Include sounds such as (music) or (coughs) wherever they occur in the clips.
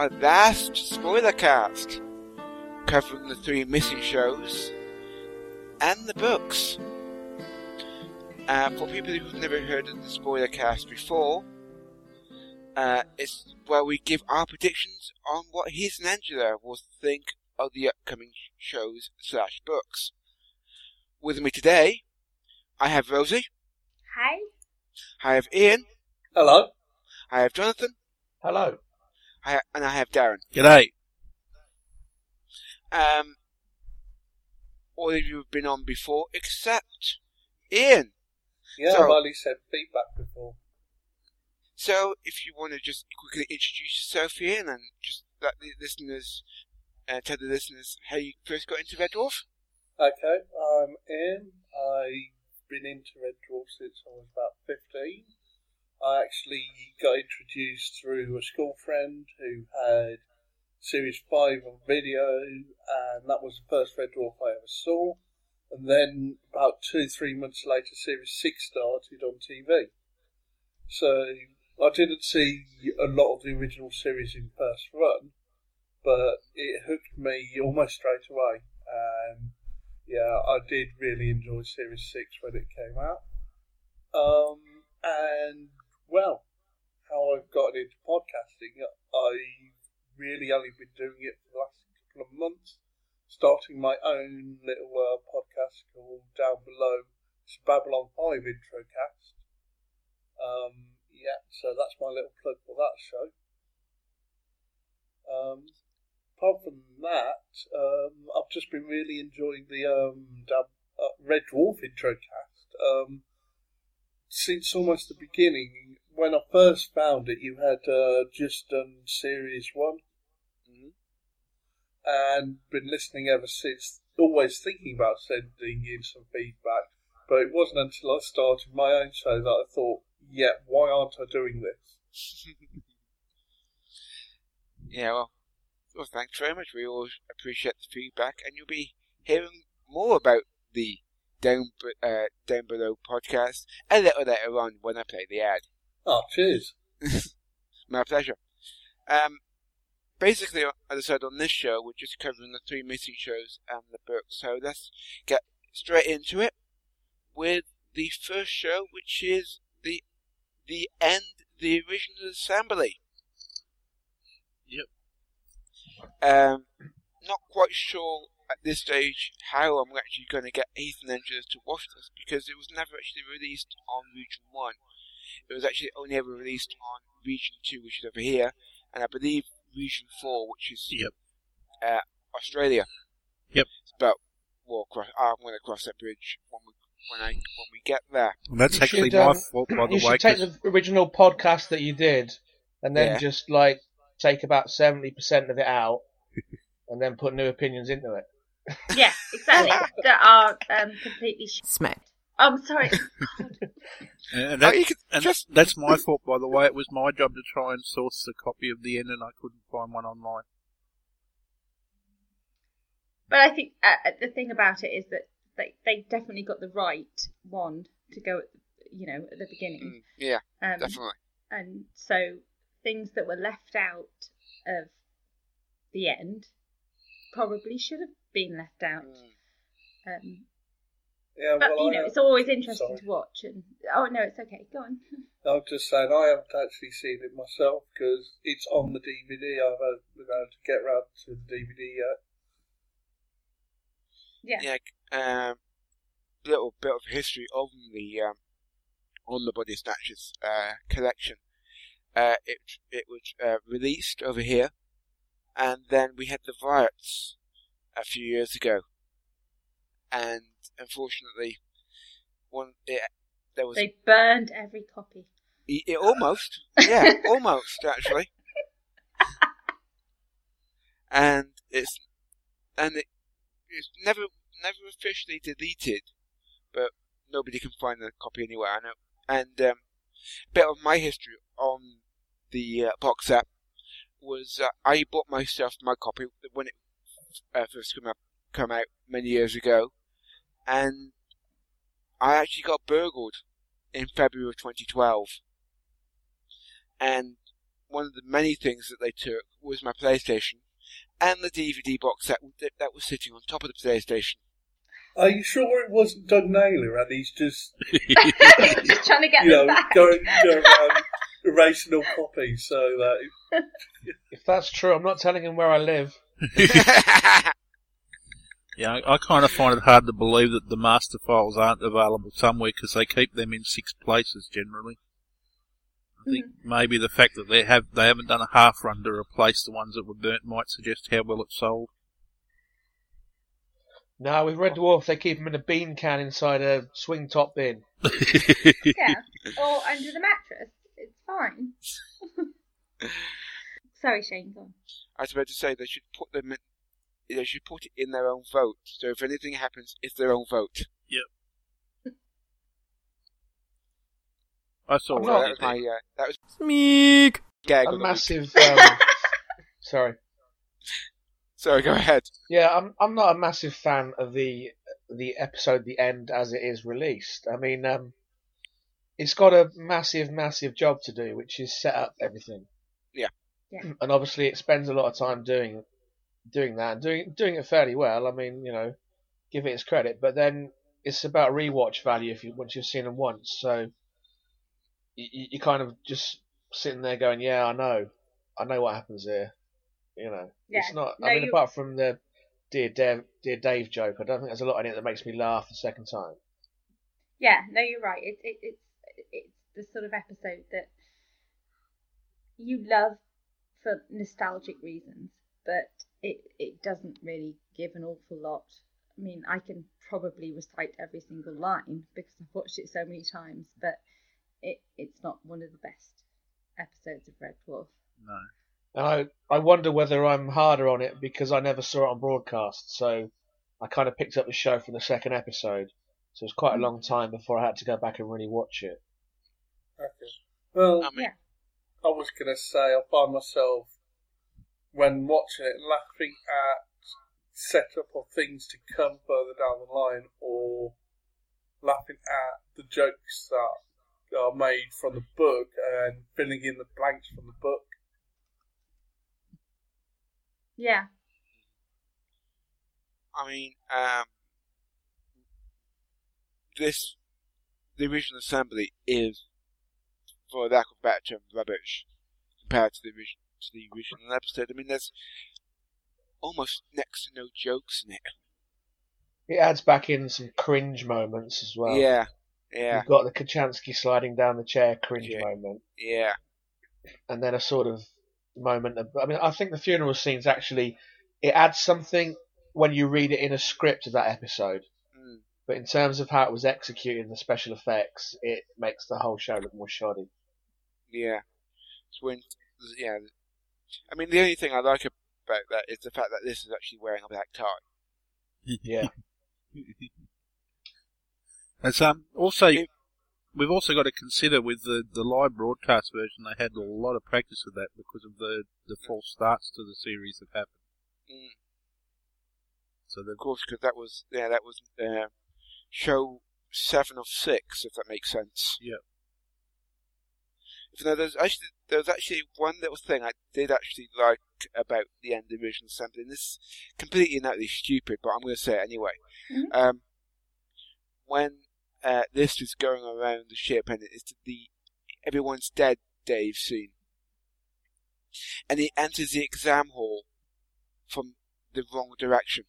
our last spoiler cast, covering the three missing shows and the books. Uh, for people who've never heard of the spoiler cast before, uh, it's where we give our predictions on what Heath and Angela will think of the upcoming shows slash books. With me today, I have Rosie. Hi. I have Ian. Hello. I have Jonathan. Hello. I, and I have Darren. G'day. Um, all of you have been on before, except Ian. Yeah, So- I've only said feedback before. So, if you want to just quickly introduce yourself, Ian, and just let the listeners, uh, tell the listeners how you first got into Red Dwarf. Okay, I'm Ian. I've been into Red Dwarf since I was about 15. I actually got introduced through a school friend who had Series 5 on video, and that was the first Red Dwarf I ever saw. And then, about two, three months later, Series 6 started on TV. So, I didn't see a lot of the original series in first run, but it hooked me almost straight away. Yeah, I did really enjoy Series 6 when it came out. Um, and well, how I've gotten into podcasting, I've really only been doing it for the last couple of months, starting my own little uh, podcast called Down Below. It's Babylon 5 intro cast. Um, yeah, so that's my little plug for that show. Um, apart from that, um, I've just been really enjoying the um, Dab- uh, Red Dwarf intro cast. Um, since almost the beginning, when I first found it, you had uh, just done series one, Mhm. and been listening ever since. Always thinking about sending in some feedback, but it wasn't until I started my own show that I thought, yeah, why aren't I doing this? (laughs) Yeah, well, well, thanks very much. We always appreciate the feedback, and you'll be hearing more about the Down, uh, Down Below podcast a little later on when I play the ad. Oh, cheers. (laughs) My pleasure. Um, basically, as I said on this show, we're just covering the three missing shows and the book. So let's get straight into it with the first show, which is the the end, the original assembly. Yep. Um, not quite sure at this stage how I'm actually going to get Heath and Angela to watch this because it was never actually released on Region One. It was actually only ever released on Region Two, which is over here, and I believe Region Four, which is Yep. uh, Australia. Yep. It's about well, cross, I'm going to cross that bridge when we when I when we get there. And that's You actually should, my um, fault, by the you way. should take 'cause- the original podcast that you did, and then Yeah. just like take about seventy percent of it out, and then put new opinions into it. (laughs) Yeah, exactly. that are um, completely sh- Smack. Oh, I'm sorry. (laughs) and, Oh, that- you could and just that's my fault, by the way. It was my job to try and source a copy of the end, and I couldn't find one online. But I think uh, the thing about it is that they, they definitely got the right one to go, at, you know, at the beginning. mm, yeah, Um, definitely. and so things that were left out of the end probably should have been left out. Mm. Um, Yeah, but well, you I, know, it's always interesting sorry. to watch. And oh no, it's okay. Go on. (laughs) I'm just saying I haven't actually seen it myself because it's on the DVD. I've had, been able to get round to the DVD yet. Yeah. yeah, um, little bit of history on the um, on the Body Snatchers uh, collection. Uh, it it was uh, released over here, and then we had the riots a few years ago, and unfortunately, one it, there was They burned every copy. it, it almost (laughs) yeah almost actually, and it's and it it's never never officially deleted, but nobody can find the copy anywhere. I know. And um, a bit of my history on the uh, box set was uh, I bought myself my copy when it uh, first came come out many years ago, and I actually got burgled in February of 2012. And one of the many things that they took was my PlayStation and the DVD box that that, that was sitting on top of the PlayStation. Are you sure it wasn't Doug Naylor and he's just, (laughs) Just trying to get you them know, back. going, going around um, erasing all copies so that (laughs) If that's true, I'm not telling him where I live. (laughs) Yeah, I, I kind of find it hard to believe that the master files aren't available somewhere because they keep them in six places generally. I think mm-hmm. maybe the fact that they have they haven't done a half run to replace the ones that were burnt might suggest how well it sold. No, with Red Dwarf, they keep them in a bean can inside a swing top bin. (laughs) Yeah, or under the mattress. It's fine. (laughs) Sorry, Shane. Go on. I was about to say they should put them in, they should put it in their own vote. So if anything happens, it's their own vote. Yep. I saw I'm So not- that was my uh, that was Meek. gag. A of the week. massive. (laughs) Um, sorry. Sorry, go ahead. Yeah, I'm I'm not a massive fan of the the episode the end as it is released. I mean, um, it's got a massive, massive job to do, which is set up everything. Yeah. Yeah. And obviously, it spends a lot of time doing doing that, and doing doing it fairly well. I mean, you know, give it its credit. But then it's about rewatch value if you once you've seen them once. So you, you kind of just sitting there going, "Yeah, I know, I know what happens here." You know, Yeah. it's not. No, I mean, you- apart from the dear Dave, dear Dave joke, I don't think there's a lot in it that makes me laugh the second time. Yeah, no, you're right. It, it, it's it's the sort of episode that you love for nostalgic reasons, but it it doesn't really give an awful lot. I mean, I can probably recite every single line because I've watched it so many times, but it it's not one of the best episodes of Red Dwarf. no. And I, I wonder whether I'm harder on it because I never saw it on broadcast. So I kind of picked up the show from the second episode. So it was quite a long mm-hmm. time before I had to go back and really watch it. Okay. Well, I mean, Yeah. I was going to say, I find myself, when watching it, laughing at setup or things to come further down the line, or laughing at the jokes that are made from the book and filling in the blanks from the book. Yeah, I mean, um, this the original assembly is, for lack of a better term, rubbish compared to the original to the original episode. I mean, there's almost next to no jokes in it. It adds back in some cringe moments as well. yeah, yeah, You've got the Kochanski sliding down the chair cringe Yeah. moment. yeah. and then a sort of moment of, I mean, I think the funeral scenes actually, it adds something when you read it in a script of that episode. Mm. But in terms of how it was executed and the special effects, it makes the whole show look more shoddy. Yeah. It's when, yeah. I mean, the only thing I like about that is the fact that this is actually wearing a black tie. Yeah. It's um also It- we've also got to consider with the the live broadcast version they had a lot of practice with that because of the the false starts to the series that happened. Mm. So the Of course, because that was, yeah, that was uh, show seven of six, if that makes sense. Yeah. Though there's actually there was actually one little thing I did actually like about the end of original assembly, and this is completely and utterly stupid, but I'm going to say it anyway. Mhm. Um, when uh, this is going around the ship, and it's the everyone's dead Dave scene, and he enters the exam hall from the wrong direction,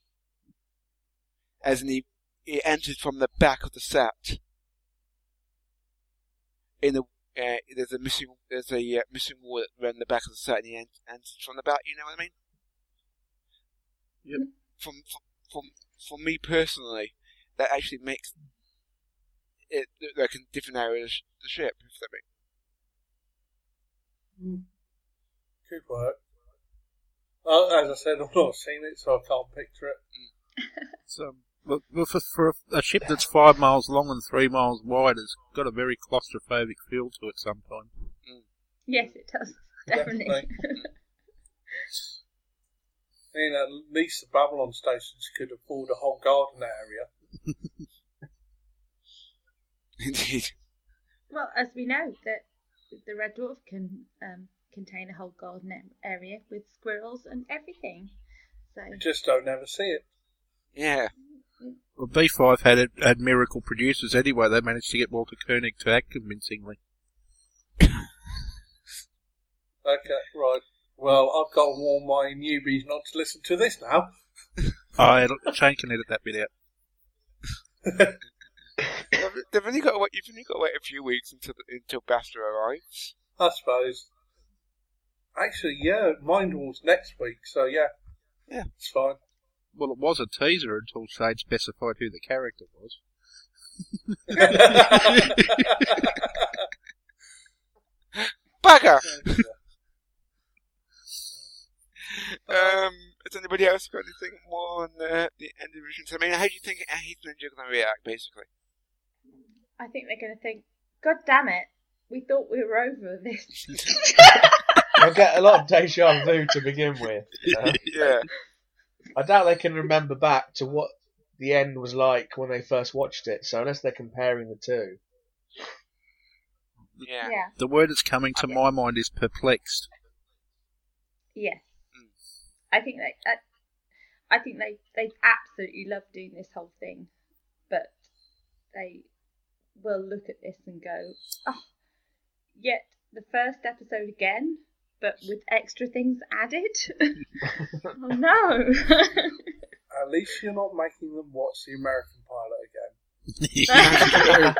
as in he, he enters from the back of the set. In the uh, there's a missing there's a uh, missing wall around the back of the set, and he ent- enters from the back. You know what I mean? Yep. From from from for me personally, that actually makes it look like a different area of the ship. If that makes Could work. Uh, as I said, (laughs) I've not seen it, so I can't picture it. (laughs) so well, well, for, for a, a ship that's five miles long and three miles wide, it's got a very claustrophobic feel to it sometimes. yes, it does (laughs) definitely. I mean, (laughs) at least the Babylon stations could afford a whole garden area. (laughs) Indeed. Well, as we know, that the Red Dwarf can um, contain a whole garden area with squirrels and everything. So You just don't ever see it. Yeah. Well, B5 had had miracle producers anyway. They managed to get Walter Koenig to act convincingly. Okay, right. Well, I've got to warn my newbies not to listen to this now. (laughs) Oh, I Shane can edit that bit out. They've, they've only got to wait, you've only got to wait a few weeks until until Bester arrives. I suppose. Actually, yeah, Mind War's next week, so yeah. Yeah. It's fine. Well, it was a teaser until Shane specified who the character was. Bugger! (laughs) Um, has anybody else got anything more on uh, the end of Visions? I mean, how do you think Heath and Angela are going to react, basically? I think they're going to think, God damn it, we thought we were over this. (laughs) They'll get a lot of deja vu to begin with. Uh, yeah. I doubt they can remember back to what the end was like when they first watched it. So unless they're comparing the two, Yeah. yeah. The word that's coming to my mind is perplexed. Yes. Mm. I think they. Uh, I think they they absolutely love doing this whole thing, but they will look at this and go, "Oh, yet the first episode again, but with extra things added." (laughs) oh no! (laughs) At least you're not making them watch the American pilot again.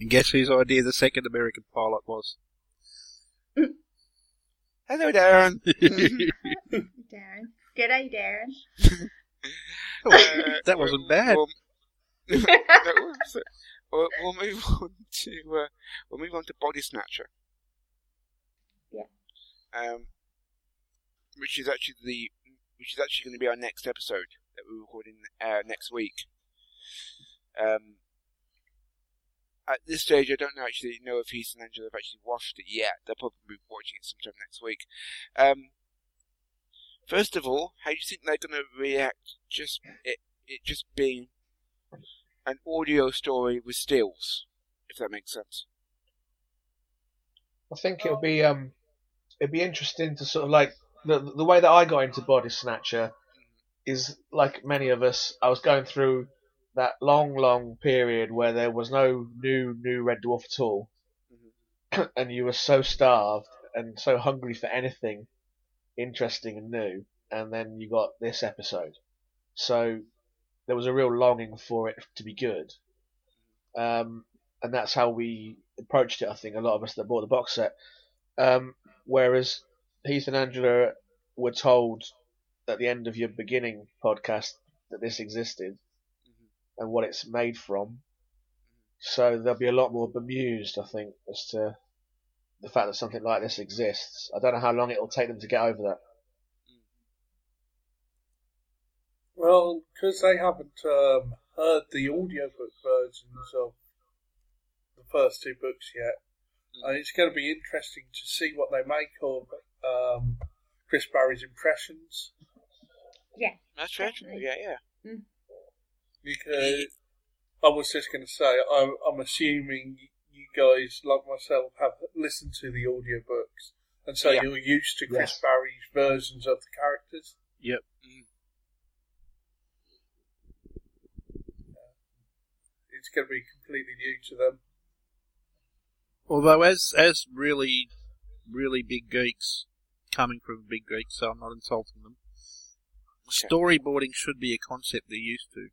and (laughs) guess whose idea the second American pilot was? Hello, Darren. Darren, g'day, Darren. Uh, that wasn't we'll- bad. We'll, no, we'll, we'll move on to uh, we'll move on to Body Snatcher. Yeah. Um, which is actually the which is actually going to be our next episode that we're recording uh, next week. Um, at this stage, I don't actually know if Heath and Angela have actually watched it yet. They'll probably be watching it sometime next week. Um, first of all, how do you think they're going to react? Just it, it just being an audio story with stills, if that makes sense. I think it'll be um, it'd be interesting to sort of like the the way that I got into Body Snatcher is like many of us. I was going through that long, long period where there was no new new Red Dwarf at all, (clears throat) and you were so starved and so hungry for anything interesting and new, and then you got this episode. So there was a real longing for it to be good. Um, and that's how we approached it, I think, a lot of us that bought the box set. Um, whereas Heath and Angela were told at the end of your beginning podcast that this existed and what it's made from. So they'll be a lot more bemused, I think, as to the fact that something like this exists. I don't know how long it will take them to get over that. Well, because they haven't um, heard the audiobook versions of the first two books yet, uh, it's going to be interesting to see what they make of um, Chris Barrie's impressions. yeah, That's very true. Yeah, yeah. Because I was just going to say, I'm, I'm assuming you guys, like myself, have listened to the audiobooks, and so Yeah. you're used to Chris Yes. Barrie's versions of the characters. Yep. Mm. It's going to be completely new to them. Although, as as really, really big geeks, coming from big geeks, so I'm not insulting them. Okay. Storyboarding should be a concept they're used to,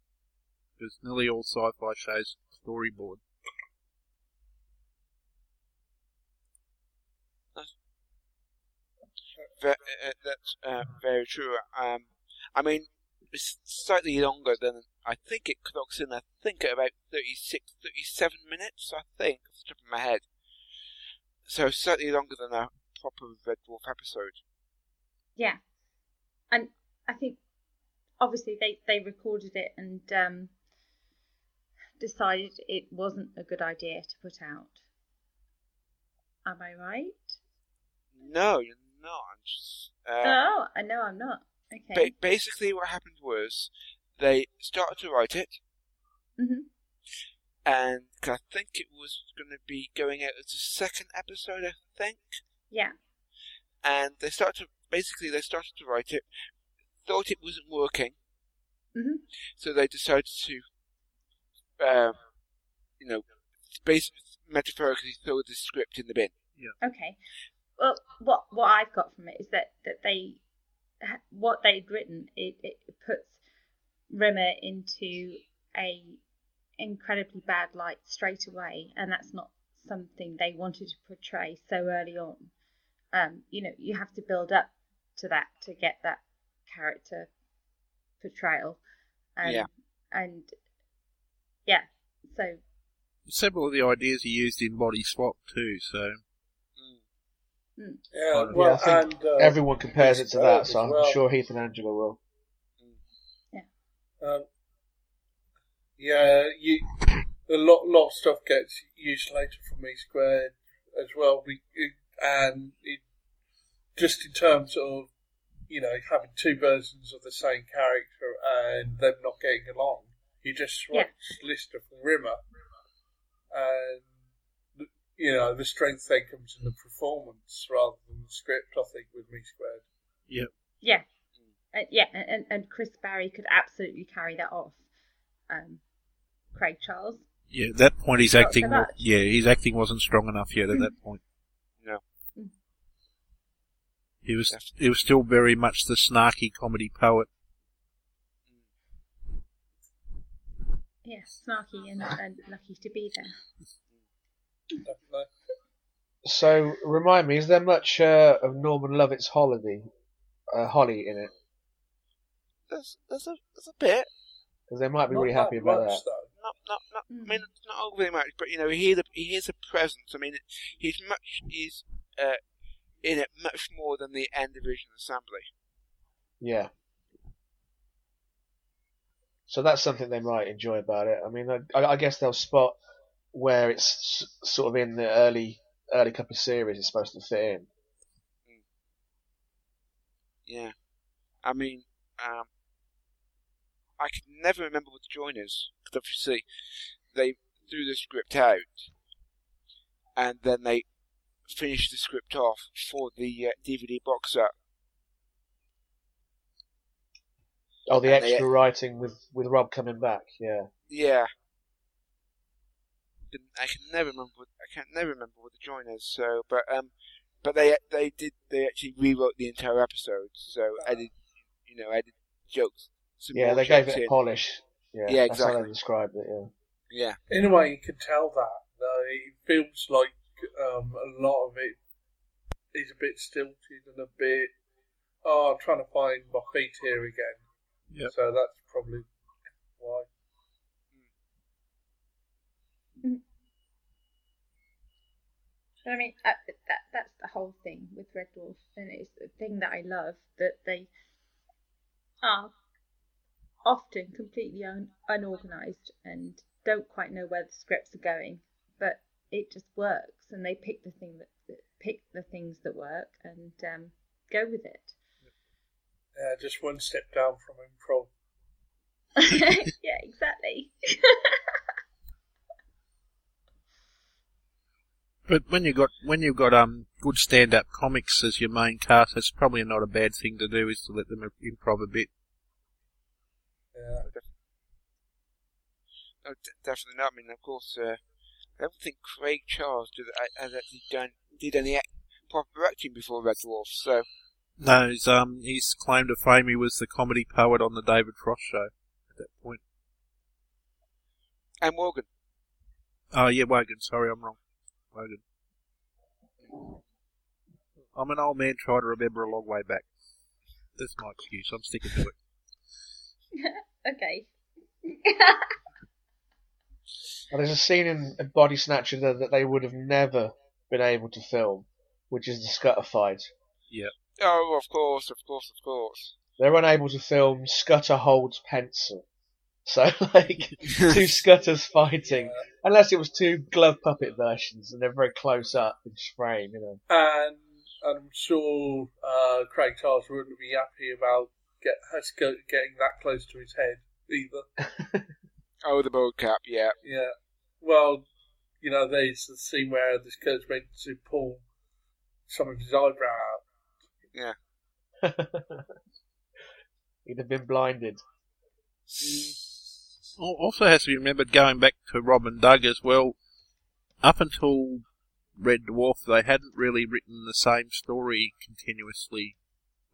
because nearly all sci-fi shows storyboard. Uh, that's uh, very true. Um, I mean, it's slightly longer than I think it clocks in. I think at about 36, 37 minutes. I think off the top of my head. So certainly longer than a proper Red Dwarf episode. yeah, and I think obviously they they recorded it and um, decided it wasn't a good idea to put out. Am I right? No, you're not. Uh, oh, I know I'm not. ba- Okay. basically, what happened was they started to write it, hmm and I think it was going to be going out as a second episode. I think. Yeah. and they started to basically they started to write it, thought it wasn't working, Mhm. so they decided to, um, you know, basically metaphorically throw the script in the bin. Yeah. Okay. Well, what what I've got from it is that that they what they'd written it, it puts Rimmer into a incredibly bad light straight away, and that's not something they wanted to portray so early on. Um, you know, you have to build up to that to get that character portrayal. Um, Yeah. And yeah, so Several of the ideas are used in Body Swap too, so Mm. Yeah, Yeah, well, I think and uh, Everyone compares it to that, so I'm well. sure Heath and Angela will. Um, yeah, you a lot lot of stuff gets used later from E squared as well. We and it, just in terms of you know having two versions of the same character and them not getting along, you just switch Lister from Rimmer, and you know the strength then comes in the performance rather than the script. I think with me squared. Yeah, uh, yeah, and and Chris Barrie could absolutely carry that off. Um, Craig Charles. yeah, at that point his Not so acting, wa- much. yeah, his acting wasn't strong enough yet at that point. No. Mm. He was, he was still very much the snarky comedy poet. Yeah, snarky and, and lucky to be there. So, remind me, is there much uh, of Norman Lovett's holiday, uh, Holly in it? There's there's a there's a bit. Because they might be Not really happy about much, that. though. Not not not. I Mm. mean, not overly much, but you know, he the, he has a presence. I mean, he's much he's uh, in it much more than the N Division Assembly. Yeah. So that's something they might enjoy about it. I mean, I, I guess they'll spot where it's sort of in the early early couple of series it's supposed to fit in. Yeah, I mean, um, I can never remember what the join is because obviously they threw the script out, and then they finished the script off for the uh, DVD box set. Oh, the And they- extra writing with with Rob coming back. Yeah. Yeah. I can never remember. What, I can never remember what the join is. So, but um, but they they did they actually rewrote the entire episode. So added, you know, added jokes. Some Yeah, they gave jokes it a polish. Yeah, Yeah, That's how exactly. they described it. Yeah. Yeah, In a way, you can tell that. Though it feels like um, a lot of it is a bit stilted and a bit. Oh, I'm trying to find my feet here again. Yeah. So that's probably why. I mean, uh, that that's the whole thing with Red Dwarf, and it's the thing that I love that they are often completely un- unorganized and don't quite know where the scripts are going, but it just works, and they pick the thing that, that pick the things that work and um, go with it. Yeah, just one step down from improv. (laughs) yeah, exactly. (laughs) But when you got when you've got um good stand up comics as your main cast, that's probably not a bad thing to do. Is to let them improv a bit. Yeah. no, d- definitely not. I mean, of course, uh, I don't think Craig Charles did uh, has actually done did any act, proper acting before Red Dwarf. So No, he's um his claim to fame he was the comedy poet on the David Frost show at that point. and Morgan. Oh yeah, Wogan. Sorry, I'm wrong. Wogan. I'm an old man trying to remember a long way back. That's my excuse. I'm sticking to it. (laughs) okay. (laughs) And there's a scene in in Body Snatcher that, that they would have never been able to film, which is the scutter fight. Yeah. Oh, of course, of course, of course. They're unable to film Scutter holds pencil. So, (laughs) like, two (laughs) Scutters fighting. Unless it was two glove puppet versions and they're very close up in frame, you know. And I'm sure uh, Craig Charles wouldn't be happy about get (laughs) us go, getting that close to his head either. (laughs) Oh, the boat cap. Yeah, Yeah. Well, you know, there's the scene where this guy's meant to pull some of his eyebrow out Yeah. (laughs) He'd have been blinded. Mm. Also has to be remembered going back to Rob and Doug as well. Up until Red Dwarf, they hadn't really written the same story continuously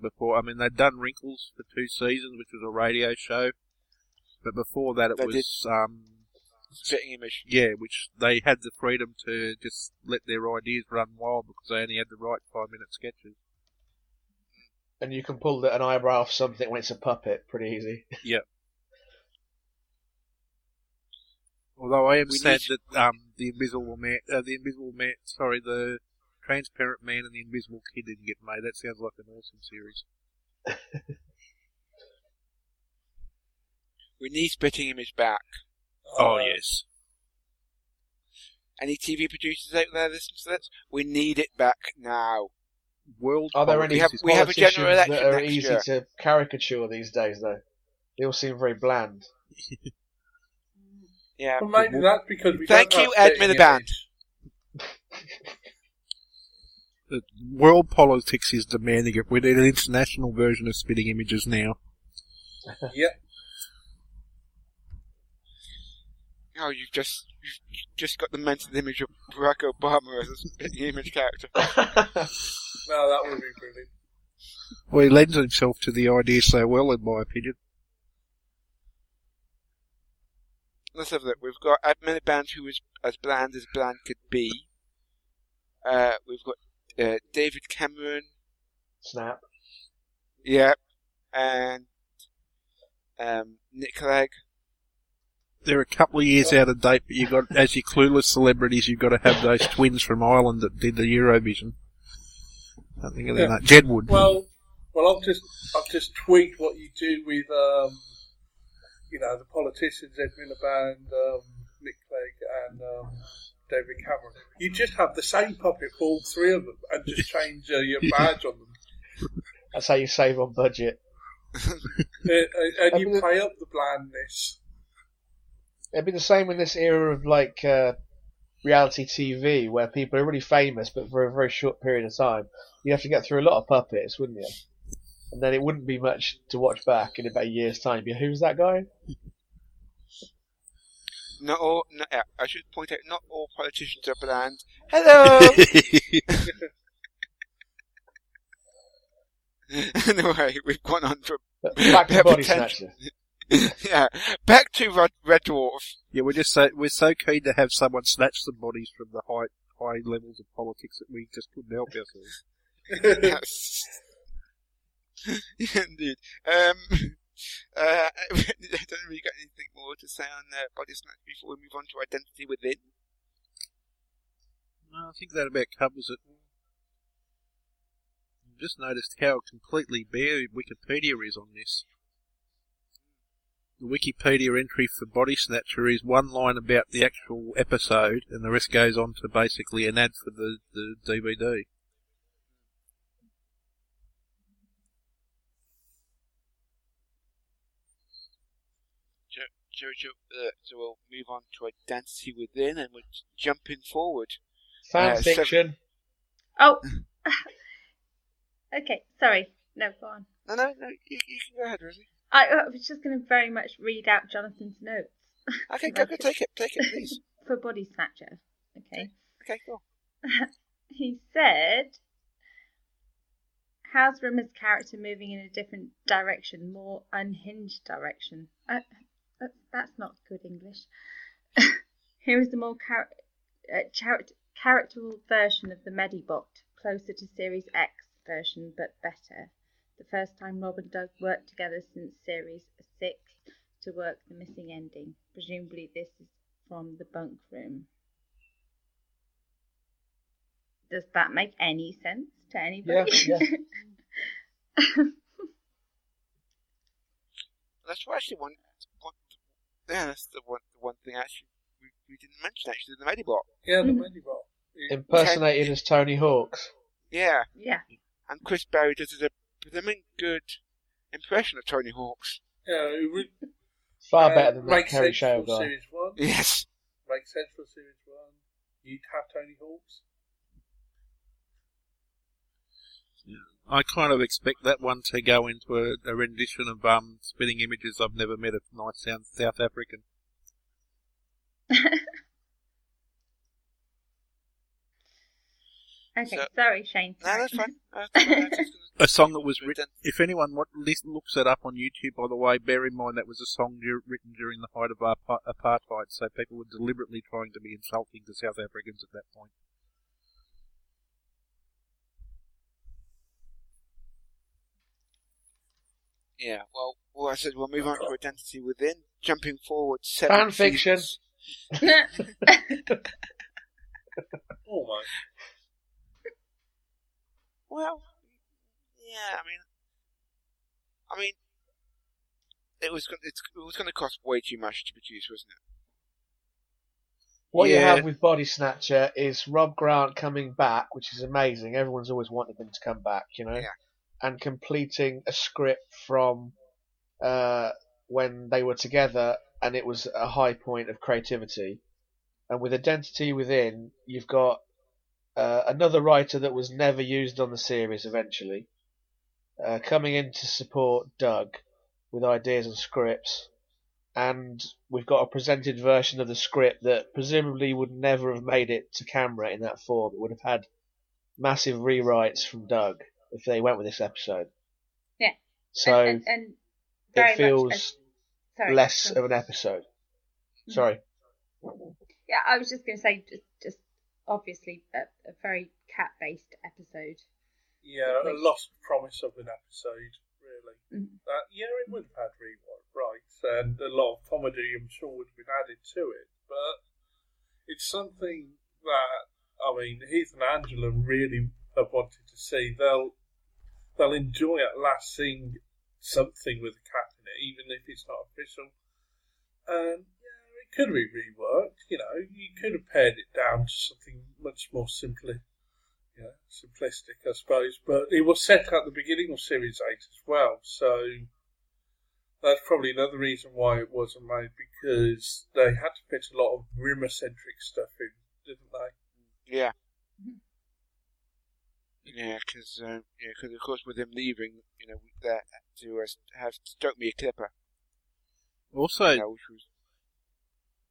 before. I mean, they'd done Wrinkles for two seasons, which was a radio show, but before that it They was um, Spitting image. yeah, which they had the freedom to just let their ideas run wild because they only had to write five minute sketches. And you can pull the, an eyebrow off something when it's a puppet pretty easy. (laughs) Yeah. Although I am We sad that um, the Invisible Man, uh, the Invisible Man, sorry, the Transparent Man and the Invisible Kid didn't get made. That sounds like an awesome series. (laughs) We need Spitting Image back. Oh Uh, yes, Any TV producers out there listening to this? We need it back now. World. Are there politics any have- we have a general politicians election that are next easy year. to caricature these days, though? They all seem very bland. Yeah. Well, maybe that's because we Thank don't you, have Ed Spitting Miliband. (laughs) Image. the world politics is demanding it. We need an international version of spitting images now. (laughs) Yep. Oh, you've just you've just got the mental image of Barack Obama as a spitting image character. (laughs) No, that would be brilliant. Well, he lends himself to the idea so well, in my opinion. Let's have a look. We've got Ed Miliband, who is as bland as bland could be. Uh, we've got uh, David Cameron. Snap. Yep. And um, Nick Clegg. They're a couple of years out of date, but you've got as your clueless celebrities, you've got to have those twins from Ireland that did the Eurovision. I think of their Yeah. name. Jedward. Well, well, I'll just I'll just tweet what you do with um, you know, the politicians, Ed Miliband, um, Nick Clegg, and um, David Cameron. You just have the same puppet for all three of them, and just change uh, your (laughs) badge on them, That's how you save on budget. (laughs) Uh, uh, and you mean, play up the blandness. It'd be the same in this era of like uh, reality TV, where people are really famous, but for a very short period of time, you have to get through a lot of puppets, wouldn't you? And then it wouldn't be much to watch back in about a year's time. You'd Who's that guy? Not all. No, yeah, I should point out, not all politicians are bland. Hello. (laughs) anyway, we've gone on from Back to (laughs) Yeah, Body potential. Snatcher. (laughs) yeah. Back to Red, Red Dwarf. yeah, we're just so we're so keen to have someone snatch some bodies from the high high levels of politics that we just couldn't help ourselves. yes. Indeed. Um, uh, (laughs) I don't you got anything more to say on uh, Body Snatch before we move on to Identity Within. I think that about covers it. I've just noticed how completely bare Wikipedia is on this. The Wikipedia entry for Body Snatcher is one line about the actual episode, and the rest goes on to basically an ad for the, the DVD. Jo- Jojo, uh, so we'll move on to Identity Within and we're jumping forward. Fan Uh, fiction. Oh. (laughs) (laughs) okay, sorry. No, go on. No, no, no, you, you can go ahead, Rosie. I, I was just going to very much read out Jonathan's notes Okay, (laughs) go, go, take it, take it, please. for Body Snatcher. Okay. Okay, cool. he said, How's Rimmer's character moving in a different direction, more unhinged direction? Uh, that, that's not good English. (laughs) Here is the more char- uh, char- characterful version of the Medibot, closer to Series X version, but better. The first time Rob and Doug worked together since Series 6 to work the missing ending. Presumably, this is from the bunk room. Does that make any sense to anybody? Yeah, (laughs) That's what actually one, one, yeah, that's the one, the one thing actually we, we didn't mention actually, in the Medibot. Yeah, the. Medibot. Impersonated as Tony Hawks. Yeah, yeah. and Chris Barrie does a blooming good impression of Tony Hawks. Yeah, it would Far uh, better than that make Kerry sense Shale for guy. Series 1. Yes. Makes sense for Series 1. You'd have Tony Hawks. I kind of expect that one to go into a, a rendition of um, spinning images I've never met a nice sound South African. (laughs) Okay, So- sorry, Shane. No, sorry. that's fine. (laughs) That's fine. I A song that was written. If anyone what, lis- looks it up on YouTube, by the way, bear in mind that was a song dur- written during the height of apa- apartheid, so people were deliberately trying to be insulting to South Africans at that point. Yeah, well, well, I said we'll move on to Identity Within, jumping forward seven Fan fiction. seasons. (laughs) Oh, Almost. Well, yeah, I mean, I mean, it was go- it's, it was going to cost way too much to produce, wasn't it? What you Yeah. have with Body Snatcher is Rob Grant coming back, which is amazing. Everyone's always wanted him to come back, you know, Yeah. And completing a script from uh, when they were together, and it was a high point of creativity. And with Identity Within, you've got uh, another writer that was never used on the series eventually, uh, coming in to support Doug with ideas and scripts and we've got a presented version of the script that presumably would never have made it to camera in that form. It would have had massive rewrites from Doug if they went with this episode. Yeah. So and, and, and it feels much as, sorry, less go on. of an episode. Mhm. Sorry. Yeah, I was just going to say, just, just obviously a, a very cat-based episode. Yeah, a lost promise of an episode, really. Mhm. Uh, yeah, it would have had rewrites, and a lot of comedy, I'm sure, would have been added to it. But it's something that, I mean, Heath and Angela really have wanted to see. They'll they'll enjoy at last seeing something with a cat in it, even if it's not official. And yeah, it could be reworked. You know, you could have pared it down to something much more simply yeah, simplistic, I suppose. But it was set at the beginning of Series 8 as well, so that's probably another reason why it wasn't made, because they had to fit a lot of Rimmer-centric stuff in, didn't they? Yeah. Yeah, because uh, yeah, 'cause of course with him leaving, you know, that to uh, have Stoke me a clipper, Also, you know, was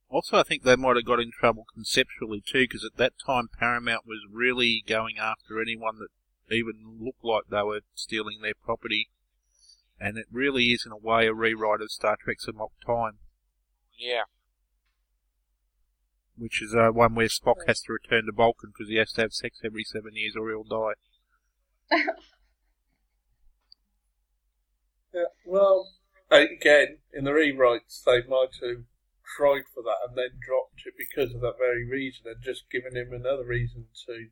also I think they might have got in trouble conceptually too, because at that time Paramount was really going after anyone that even looked like they were stealing their property, and it really is in a way a rewrite of Star Trek's Amok Time, yeah, which is uh, one where Spock has to return to Vulcan because he has to have sex every seven years or he'll die. (laughs) Yeah, well, again, in the rewrites, they might have tried for that and then dropped it because of that very reason and just given him another reason to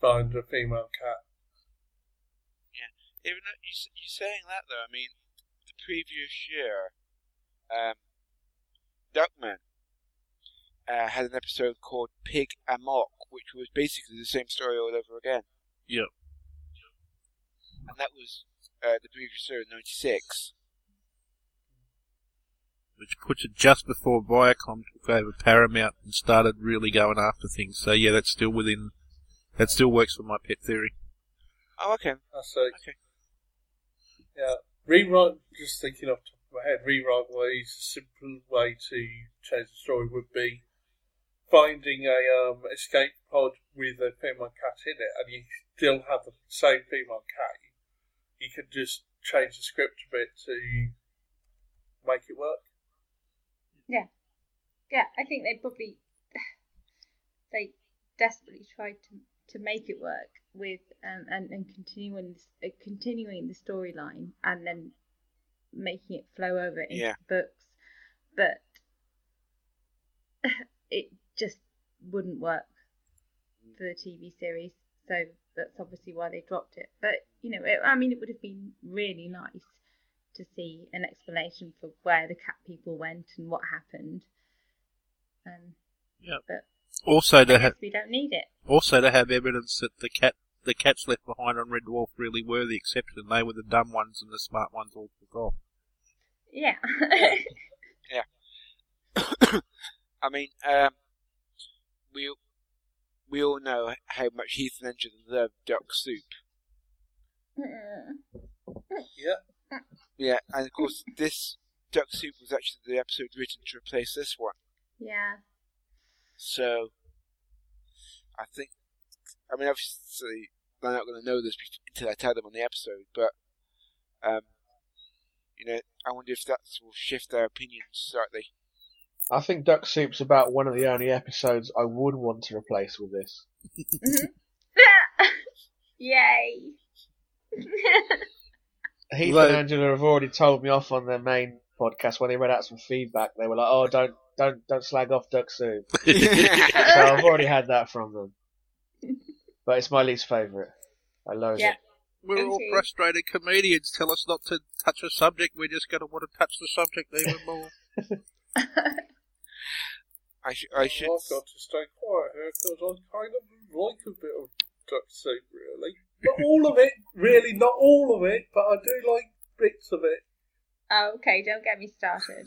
find a female cat. Yeah, even though you s- you saying that though, I mean, the previous year, um, Duckman uh, had an episode called Pig Amok, which was basically the same story all over again. Yep. And that was uh, the previous year, '96. which puts it just before Viacom took over Paramount and started really going after things. So yeah, that's still within, that still works for my pet theory. Oh, okay. That's it. Okay. Yeah. Rewrite, just thinking off the top of my head, rewrite ways, a simple way to change the story would be finding a um, escape pod with a female cat in it and you still have the same female cat. You could just change the script a bit to make it work. Yeah, yeah. I think they probably (sighs) they desperately tried to to make it work with um, and and continuing uh, continuing the storyline and then making it flow over into Yeah. the books, but (sighs) it just wouldn't work for the TV series. So that's obviously why they dropped it. But you know, it, I mean, it would have been really nice to see an explanation for where the cat people went and what happened. Um, Yep. But Also to I have, we don't need it. also to have evidence that the cat, the cats left behind on Red Dwarf really were the exception. They were the dumb ones and the smart ones all took off. Yeah. (laughs) yeah. (coughs) I mean, um, we we all know how much Heath and Angela love duck soup. Yeah. Yeah, and of course, this Duck Soup was actually the episode written to replace this one. Yeah. So, I think, I mean, obviously, they're not going to know this until I tell them on the episode, but, um, you know, I wonder if that will shift their opinions slightly. I think Duck Soup's about one of the only episodes I would want to replace with this. Mhm. (laughs) Yay. Heath Well- and Angela have already told me off on their main podcast when they read out some feedback. They were like, "Oh, don't, don't, don't slag off Duck Soup." (laughs) So I've already had that from them. But it's my least favourite. I loathe Yeah. it. We're all frustrated comedians. Tell us not to touch a subject. We're just going to want to touch the subject even more. (laughs) I, sh- I should. I've got to stay quiet here because I kind of like a bit of duck soup, really. Not all of it, (laughs) really, not all of it, but I do like bits of it. oh, okay, don't get me started.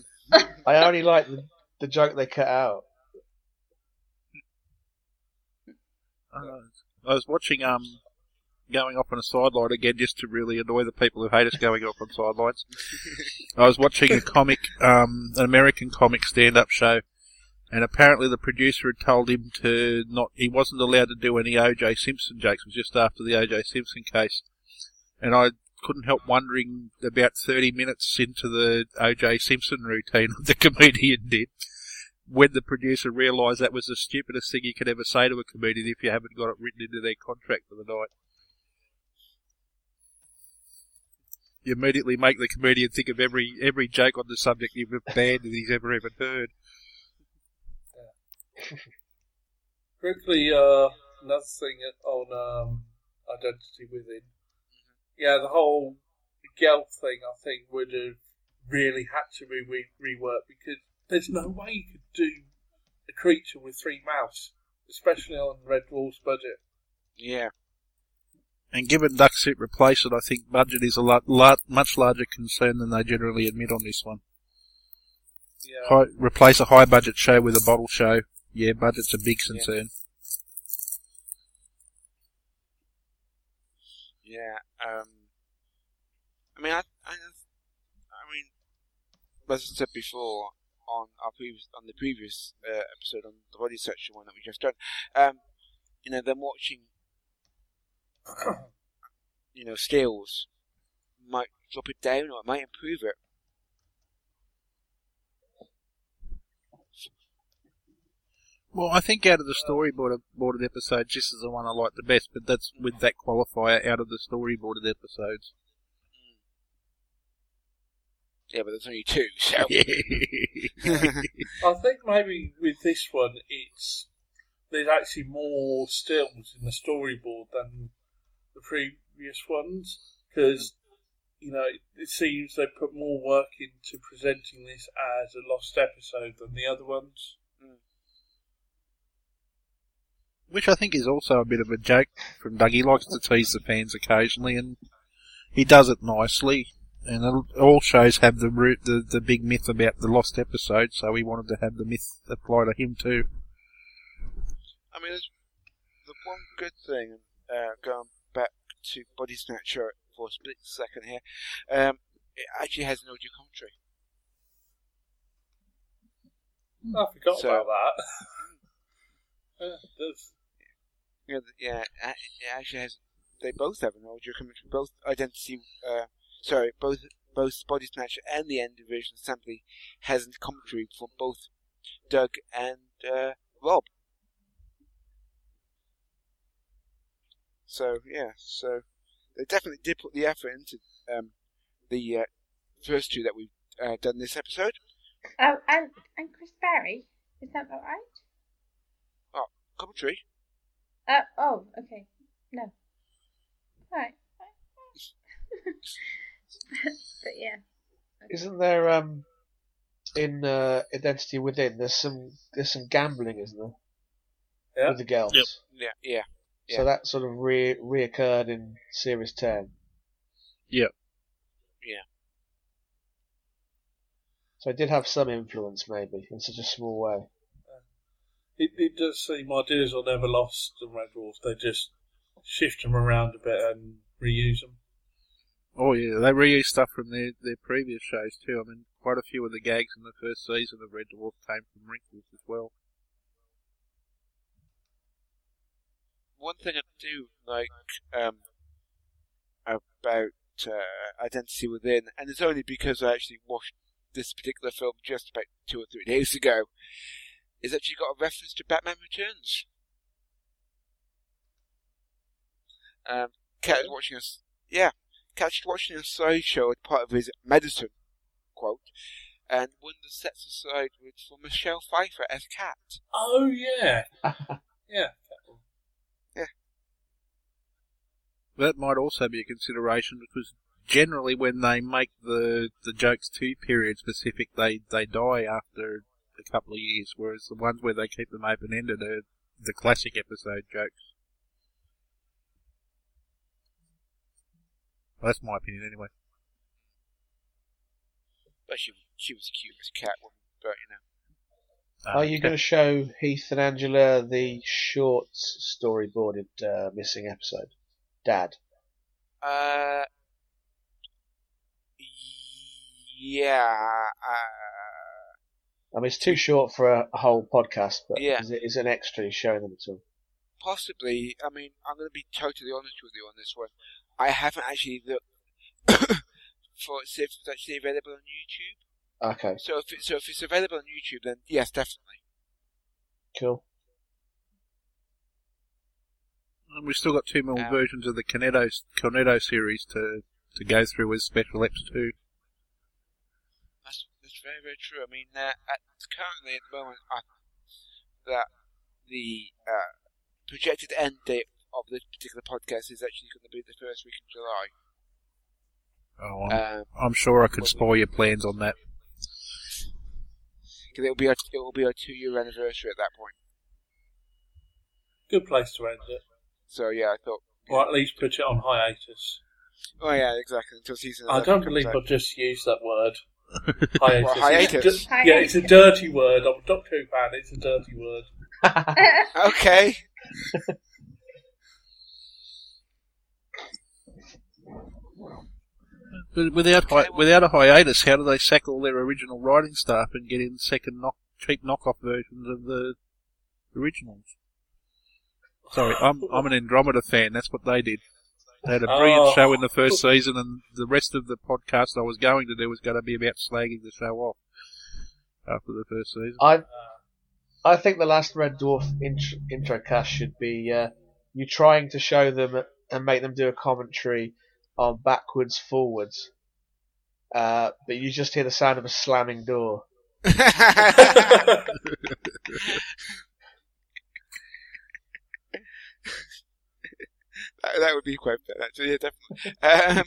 I only like the, the joke they cut out. Uh, I was watching um going off on a sideline again just to really annoy the people who hate us going off on sidelines. (laughs) I was watching a comic, um, an American comic stand-up show, and apparently the producer had told him to not, he wasn't allowed to do any O.J. Simpson jokes. It was just after the O.J. Simpson case, and I couldn't help wondering about 30 minutes into the O.J. Simpson routine the (laughs) comedian did when the producer realised that was the stupidest thing you could ever say to a comedian if you haven't got it written into their contract for the night. You immediately make the comedian think of every every joke on the subject you've banned that he's ever even heard. Quickly, uh, another thing on um, Identity Within. Yeah, the whole Gelf thing, I think, would have really had to be re- reworked because there's no way you could do a creature with three mouths, especially on Red Dwarf's budget. Yeah. And given Duck replaced it, I think budget is a lot, lot much larger concern than they generally admit on this one. Yeah. High, replace a high budget show with a bottle show. Yeah, budget's a big concern. Yeah. Um. I mean, I, I, I mean, as I said before on our previous on the previous uh, episode on the Body Snatcher one that we just done, um, you know, them watching, (coughs) you know, scales might drop it down or it might improve it. Well, I think out of the storyboarded boarded episodes, this is the one I like the best, but that's with that qualifier out of the storyboarded episodes. Mm. Yeah, but there's only two, so. (laughs) (laughs) I think maybe with this one, it's there's actually more stills in the storyboard than the previous ones because you know it, it seems they put more work into presenting this as a lost episode than the other ones. Which I think is also a bit of a joke from Doug. He likes to tease the fans occasionally, and he does it nicely. And it- all shows have the root, the, the big myth about the lost episode, so we wanted to have the myth apply to him too. I mean, there's the one good thing, uh, going back to Body Snatcher for a split second here, um, it actually has an audio commentary. I forgot So- about that. Yeah, it does. You know, yeah, it actually has. They both have an audio commentary. Both Identity, uh, sorry, both both Body Snatcher and the End Division Assembly has a commentary from both Doug and uh, Rob. So yeah, so they definitely did put the effort into um, the uh, first two that we've uh, done this episode. Oh, and and Chris Barrie, is that not right? Oh, commentary. Uh, oh, okay. No. Right. (laughs) but yeah. Isn't there um in uh, Identity Within? There's some there's some gambling, isn't there? Yeah. With the girls. Yep. Yeah, yeah. So that sort of re- reoccurred in Series Ten. Yep. Yeah. So it did have some influence, maybe, in such a small way. It, it does seem ideas are never lost in Red Dwarf. They just shift them around a bit and reuse them. Oh yeah, they reuse stuff from their, their previous shows too. I mean, quite a few of the gags in the first season of Red Dwarf came from Wrinkles as well. One thing I do like um, about uh, Identity Within, and it's only because I actually watched this particular film just about two or three days ago, is that you got a reference to Batman Returns. Um, Cat was watching us, yeah, Cat's watching a slideshow as part of his medicine quote, and one of the sets aside was for Michelle Pfeiffer as Cat. Oh yeah, (laughs) yeah. Yeah. That might also be a consideration because generally when they make the the jokes too period specific, they they die after a couple of years, whereas the ones where they keep them open ended are the classic episode jokes. Well, that's my opinion anyway. But she she was cute as Catwoman, but you know. Are you going to show Heath and Angela the short storyboarded uh, missing episode? Dad. Uh, yeah. Uh, I mean, it's too short for a, a whole podcast, but Yeah. is, it, is an extra you showing them at all? possibly. I mean, I'm going to be totally honest with you on this one. I haven't actually looked (coughs) for see if it's actually available on YouTube. Okay, So if it, so if it's available on YouTube, then yes, definitely. cool. And we've still got two more Yeah. versions of the Cornetto, Cornetto series to, to go through as special eps too. That's that's very very true. I mean, uh, at, currently at the moment, I, that the uh, projected end date of this particular podcast is actually going to be the first week in July. Oh, I'm, Um, I'm sure I can spoil your plans on that. 'cause it'll be our, it will be our two year anniversary at that point. Good place to end it. So yeah, I thought. Or at least put it on hiatus. Oh yeah, exactly. Until season. I don't believe. I've just used that word. Hiatus. Well, hiatus. It's a- yeah, it's a dirty word. I'm a Doctor Who fan. It's a dirty word. (laughs) Okay. But without hi- Okay, well- without a hiatus, how do they sack all their original writing staff and get in second knock cheap knockoff versions of the originals? Sorry, I'm I'm an Andromeda fan. That's what they did. They had a brilliant Oh. show in the first season, and the rest of the podcast I was going to do was going to be about slagging the show off after the first season. I I think the last Red Dwarf intro, intro cast should be uh, you trying to show them and make them do a commentary on backwards forwards, uh, but you just hear the sound of a slamming door. (laughs) (laughs) that, that would be quite fun, actually. Yeah, definitely.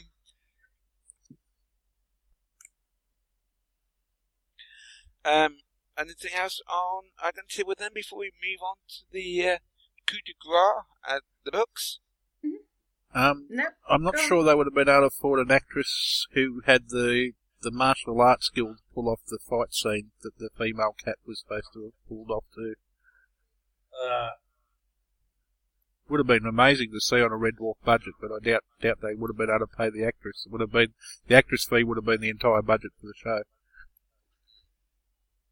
Um, um, anything else on Identity Within before we move on to the uh, coup de grace, at the books? Um, no. I'm not Go on. sure they would have been able to afford an actress who had the the martial arts skill to pull off the fight scene that the female cat was supposed to have pulled off to. Uh, Would have been amazing to see on a Red Dwarf budget, but I doubt doubt they would have been able to pay the actress. It would have been the actress fee would have been the entire budget for the show.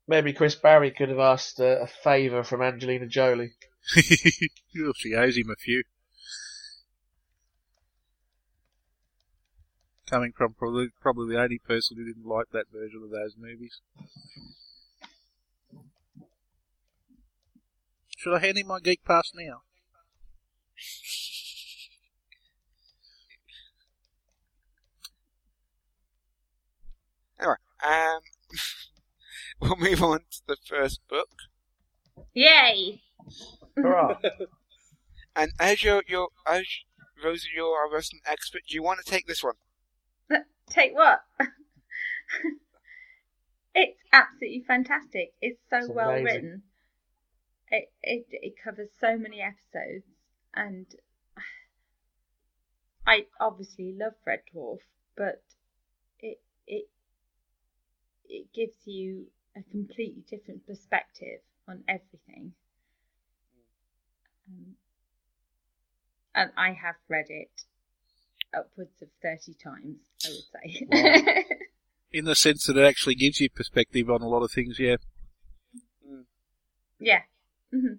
Maybe Chris Barrie could have asked uh, a favour from Angelina Jolie. (laughs) She owes him a few. Coming from probably probably the only person who didn't like that version of those movies. Should I hand him my geek pass now? Anyway, um, (laughs) we'll move on to the first book. Yay! Hurrah! (laughs) And as you're, you're as Rosie, you're our wrestling expert, do you want to take this one? Take what? (laughs) it's absolutely fantastic. It's so It's well amazing. written. It, it it covers so many episodes, and (sighs) I obviously love Red Dwarf, but it it it gives you a completely different perspective on everything. Um, and I have read it upwards of 30 times, I would say. Wow. (laughs) In the sense that it actually gives you perspective on a lot of things, yeah. yeah. hmm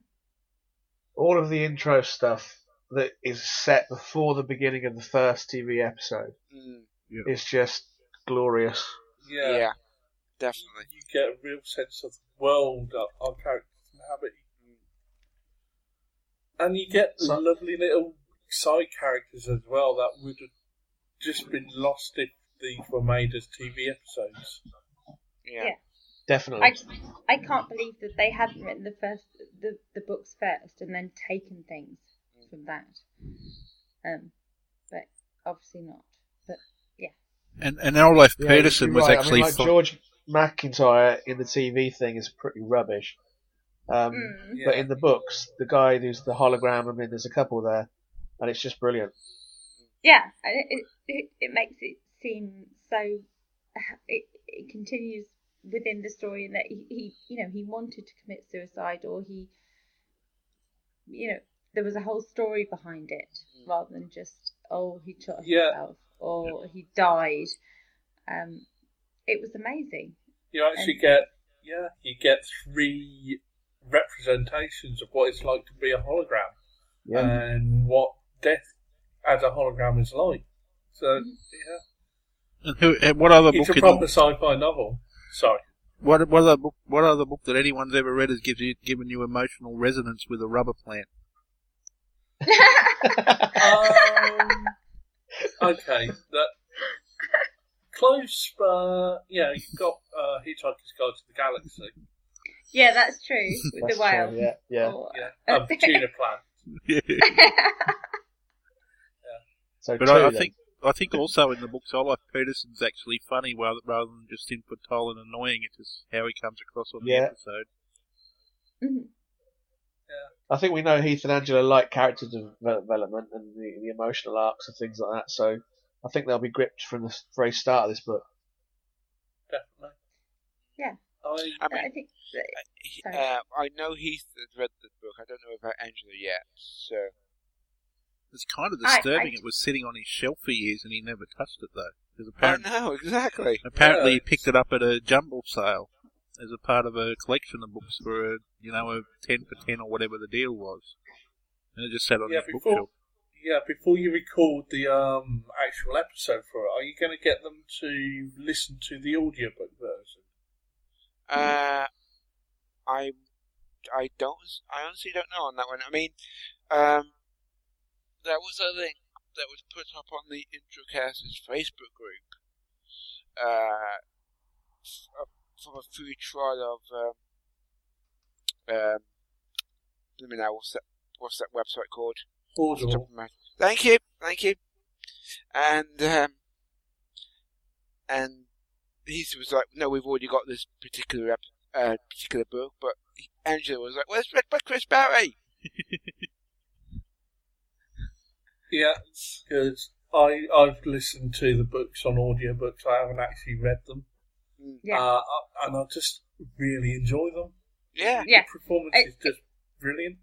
All of the intro stuff that is set before the beginning of the first TV episode Mm, is just glorious. yeah. Yeah. definitely. You get a real sense of the world our, our characters inhabit. And you get So- lovely little side characters as well that would have just been lost if these were made as TV episodes. Yeah. Yeah. Definitely. I, I can't believe that they hadn't written the first the, the books first and then taken things from that. Um, but obviously not. But yeah. And and Olaf Yeah, Petersen was right. actually I mean, like fo- George McIntyre in the TV thing is pretty rubbish. Um, mm, Yeah. But in the books, the guy who's the hologram, I mean, there's a couple there, and it's just brilliant. yeah, and it, it it it makes it seem so. It it continues within the story in that he, he you know he wanted to commit suicide or he you know there was a whole story behind it rather than just oh he shot Yeah. himself or he died. Um, it was amazing. You actually get, yeah, you get three representations of what it's like to be a hologram Yeah. and what death as a hologram is like. So, Mm-hmm. yeah, and who, what other it's book a in proper the, sci-fi novel. Sorry. what what other book what other book that anyone's ever read has gives you given you emotional resonance with a rubber plant? (laughs) Um, okay, that close, but yeah, you've got uh, Hitchhiker's Guide to the Galaxy. yeah, that's true with That's the whale. true, yeah, yeah. Or- Yeah, um, (laughs) Tuna Plant. (laughs) Yeah. So But two, I, I think I think also in the books Olaf Petersen's actually funny rather, rather than just infantile and annoying. It's just how he comes across on the Yeah. episode. Mhm. I think we know Heath and Angela like character development and the, the emotional arcs and things like that. So I think they'll be gripped from the very start of this book. Definitely. Yeah. I, I mean, I think that, he- Sorry. uh, I know Heath has read the book. I don't know about Angela yet. So It's kind of I- I- disturbing. it was sitting on his shelf for years and he never touched it though. Because I know exactly. apparently Yeah, he picked it up at a jumble sale as a part of a collection of books for a you know a ten for ten or whatever the deal was. And it just sat on yeah, his before bookshelf. yeah, before you record the um actual episode for it, are you going to get them to listen to the audiobook version? Uh, I, I don't. I honestly don't know on that one. I mean, um, there was a link that was put up on the Introcast's Facebook group. Uh, uh, from a free trial of um, um, let me know what's that? What's that website called? Audible. Thank you, thank you. And um, and he was like, "No, we've already got this particular uh, particular book." But Angela was like, "Well, it's read by Chris Barrie." (laughs) Yeah, because I I've listened to the books on audiobooks. I haven't actually read them, yeah. uh, and I just really enjoy them. Yeah, Yeah. the performance I- is just brilliant.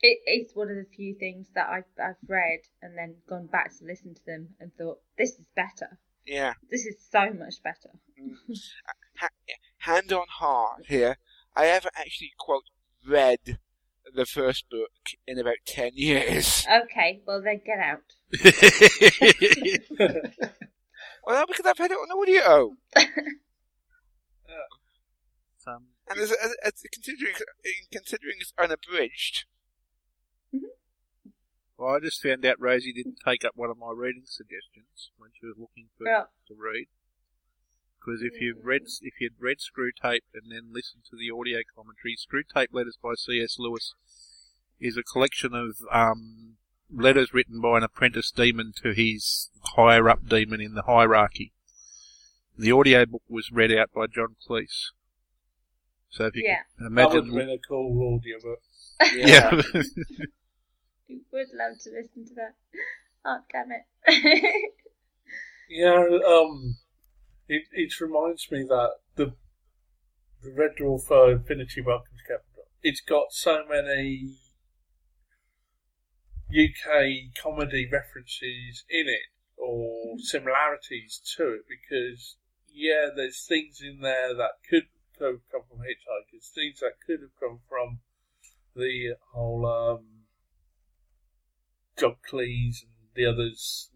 It's one of the few things that I've, I've read and then gone back to listen to them and thought, this is better. yeah. This is so much better. (laughs) Ha- hand on heart here. I haven't actually quote read the first book in about ten years. (laughs) Okay, well then get out. (laughs) (laughs) Well, no, because I've had it on audio, um, and as, as, as considering considering it's unabridged. well, I just found out Rosie didn't take up one of my reading suggestions when she was looking for Well, to read. Because if you've read if you'd read Screwtape and then listened to the audio commentary, Screwtape Letters by C.S. Lewis is a collection of um, letters written by an apprentice demon to his higher up demon in the hierarchy. The audio book was read out by John Cleese. So if you yeah, can That would imagine, have been a cool audiobook. (laughs) yeah, (laughs) you would love to listen to that. Oh, damn it. (laughs) Yeah, um, it it reminds me that the the Red Dwarf uh, Infinity Welcome to Capital. It's got so many UK comedy references in it or similarities to it because yeah, there's things in there that could have come from Hitchhikers, things that could have come from the whole um, Cleese and the others,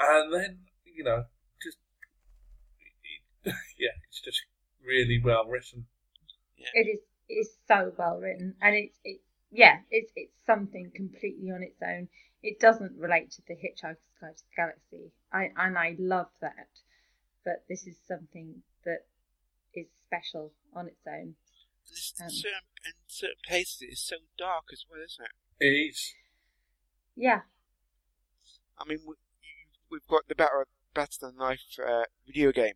and then you know, (laughs) yeah, it's just really well written. It is it is so well written, and it's it yeah, it's it's something completely on its own. It doesn't relate to the Hitchhiker's Guide to the Galaxy, I and I love that, but this is something that is special on its own. This, Um, certain, in certain places, it's so dark as well, isn't it? It is. Yeah, I mean, we, you, we've got the better better than life uh, video game,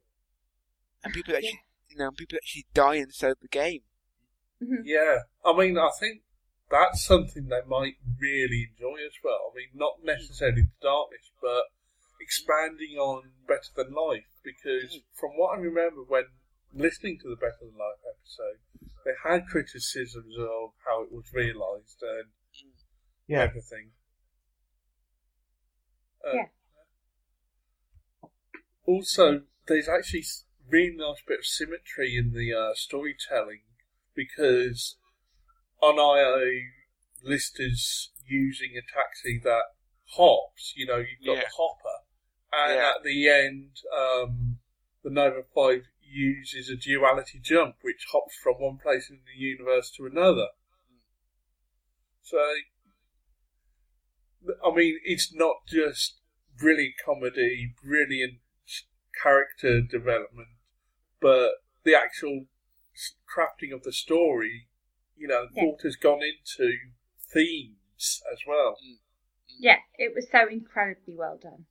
and people actually, you know, people actually die inside the game. Mhm. Yeah, I mean, I think that's something they might really enjoy as well. I mean, not necessarily the darkness, but expanding on Better Than Life. Because from what I remember when listening to the Better Than Life episode, they had criticisms of how it was realised and Yeah. everything. Uh, Yeah. Also, there's actually s- really nice bit of symmetry in the uh, storytelling because on IO, Lister's using a taxi that hops. You know, you've got Yeah. the hopper, and Yeah. at the end, um, the Nova Five uses a duality jump, which hops from one place in the universe to another. So, I mean, it's not just brilliant comedy, brilliant character development, but the actual crafting of the story, you know, Yeah. thought has gone into themes as well. Mm. Mm. yeah, it was so incredibly well done.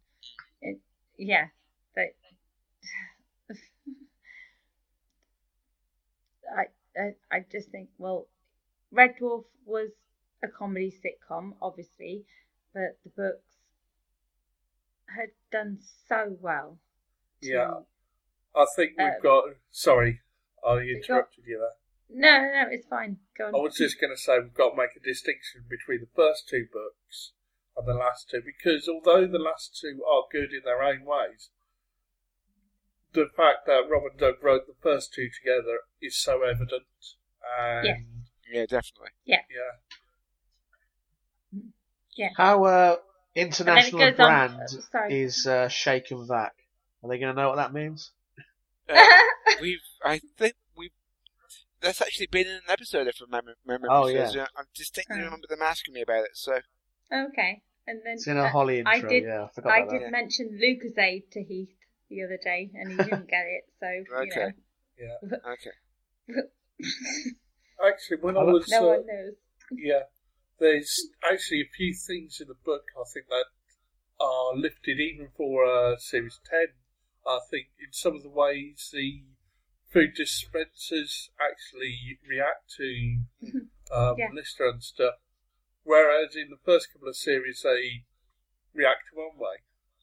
It, yeah, but (sighs) I, I I just think well, Red Dwarf was a comedy sitcom, obviously, but the books had done so well. to- Yeah. I think we've Um, got. Sorry, I interrupted you there. No, no, no, it's fine. Go on. I was just going to say we've got to make a distinction between the first two books and the last two because although the last two are good in their own ways, the fact that Rob and Doug wrote the first two together is so evident. And Yes. Yeah, definitely. yeah, Yeah. Yeah. How uh, international then it a goes on- brand uh, is uh, Shake and Vac? Are they going to know what that means? Uh, (laughs) we've, I think we've. That's actually been in an episode, if I remember. remember Oh, because, yeah. I distinctly Oh. remember them asking me about it. So okay, and then It's in a uh, Holly intro. I did. yeah, I forgot I did that. mention Lucozade to Heath the other day, and he didn't get it. So Okay. yeah. (laughs) okay. Actually, when I was no uh, one knows. Yeah, there's actually a few things in the book I think that are lifted even for uh, series ten. I think in some of the ways the food dispensers actually react to um, Yeah. Lister and stuff, whereas in the first couple of series they react one way.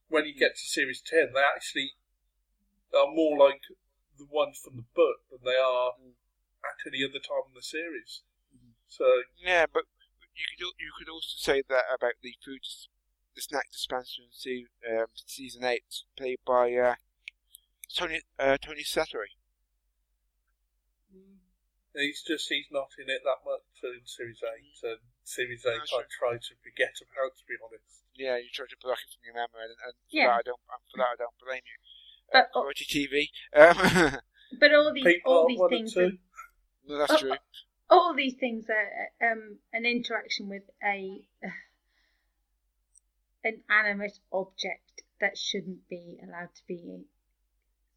When you get to series ten, they actually are more like the ones from the book than they are at any other time in the series. So Yeah, but you could you could also say that about the food, the snack dispenser in se- um, season eight, played by uh, Tony uh, Tony Slattery. He's just he's not in it that much in Series Eight, and Series Eight No, sure. I try to forget about. To be honest, Yeah, you try to block it from your memory, and, and for Yeah. that I don't and for that I don't blame you. But- uh, Quality TV. Um, (laughs) But all these, Pete all these things, are, no, that's Oh, true. all these things are um, an interaction with a (sighs) an animate object that shouldn't be allowed to be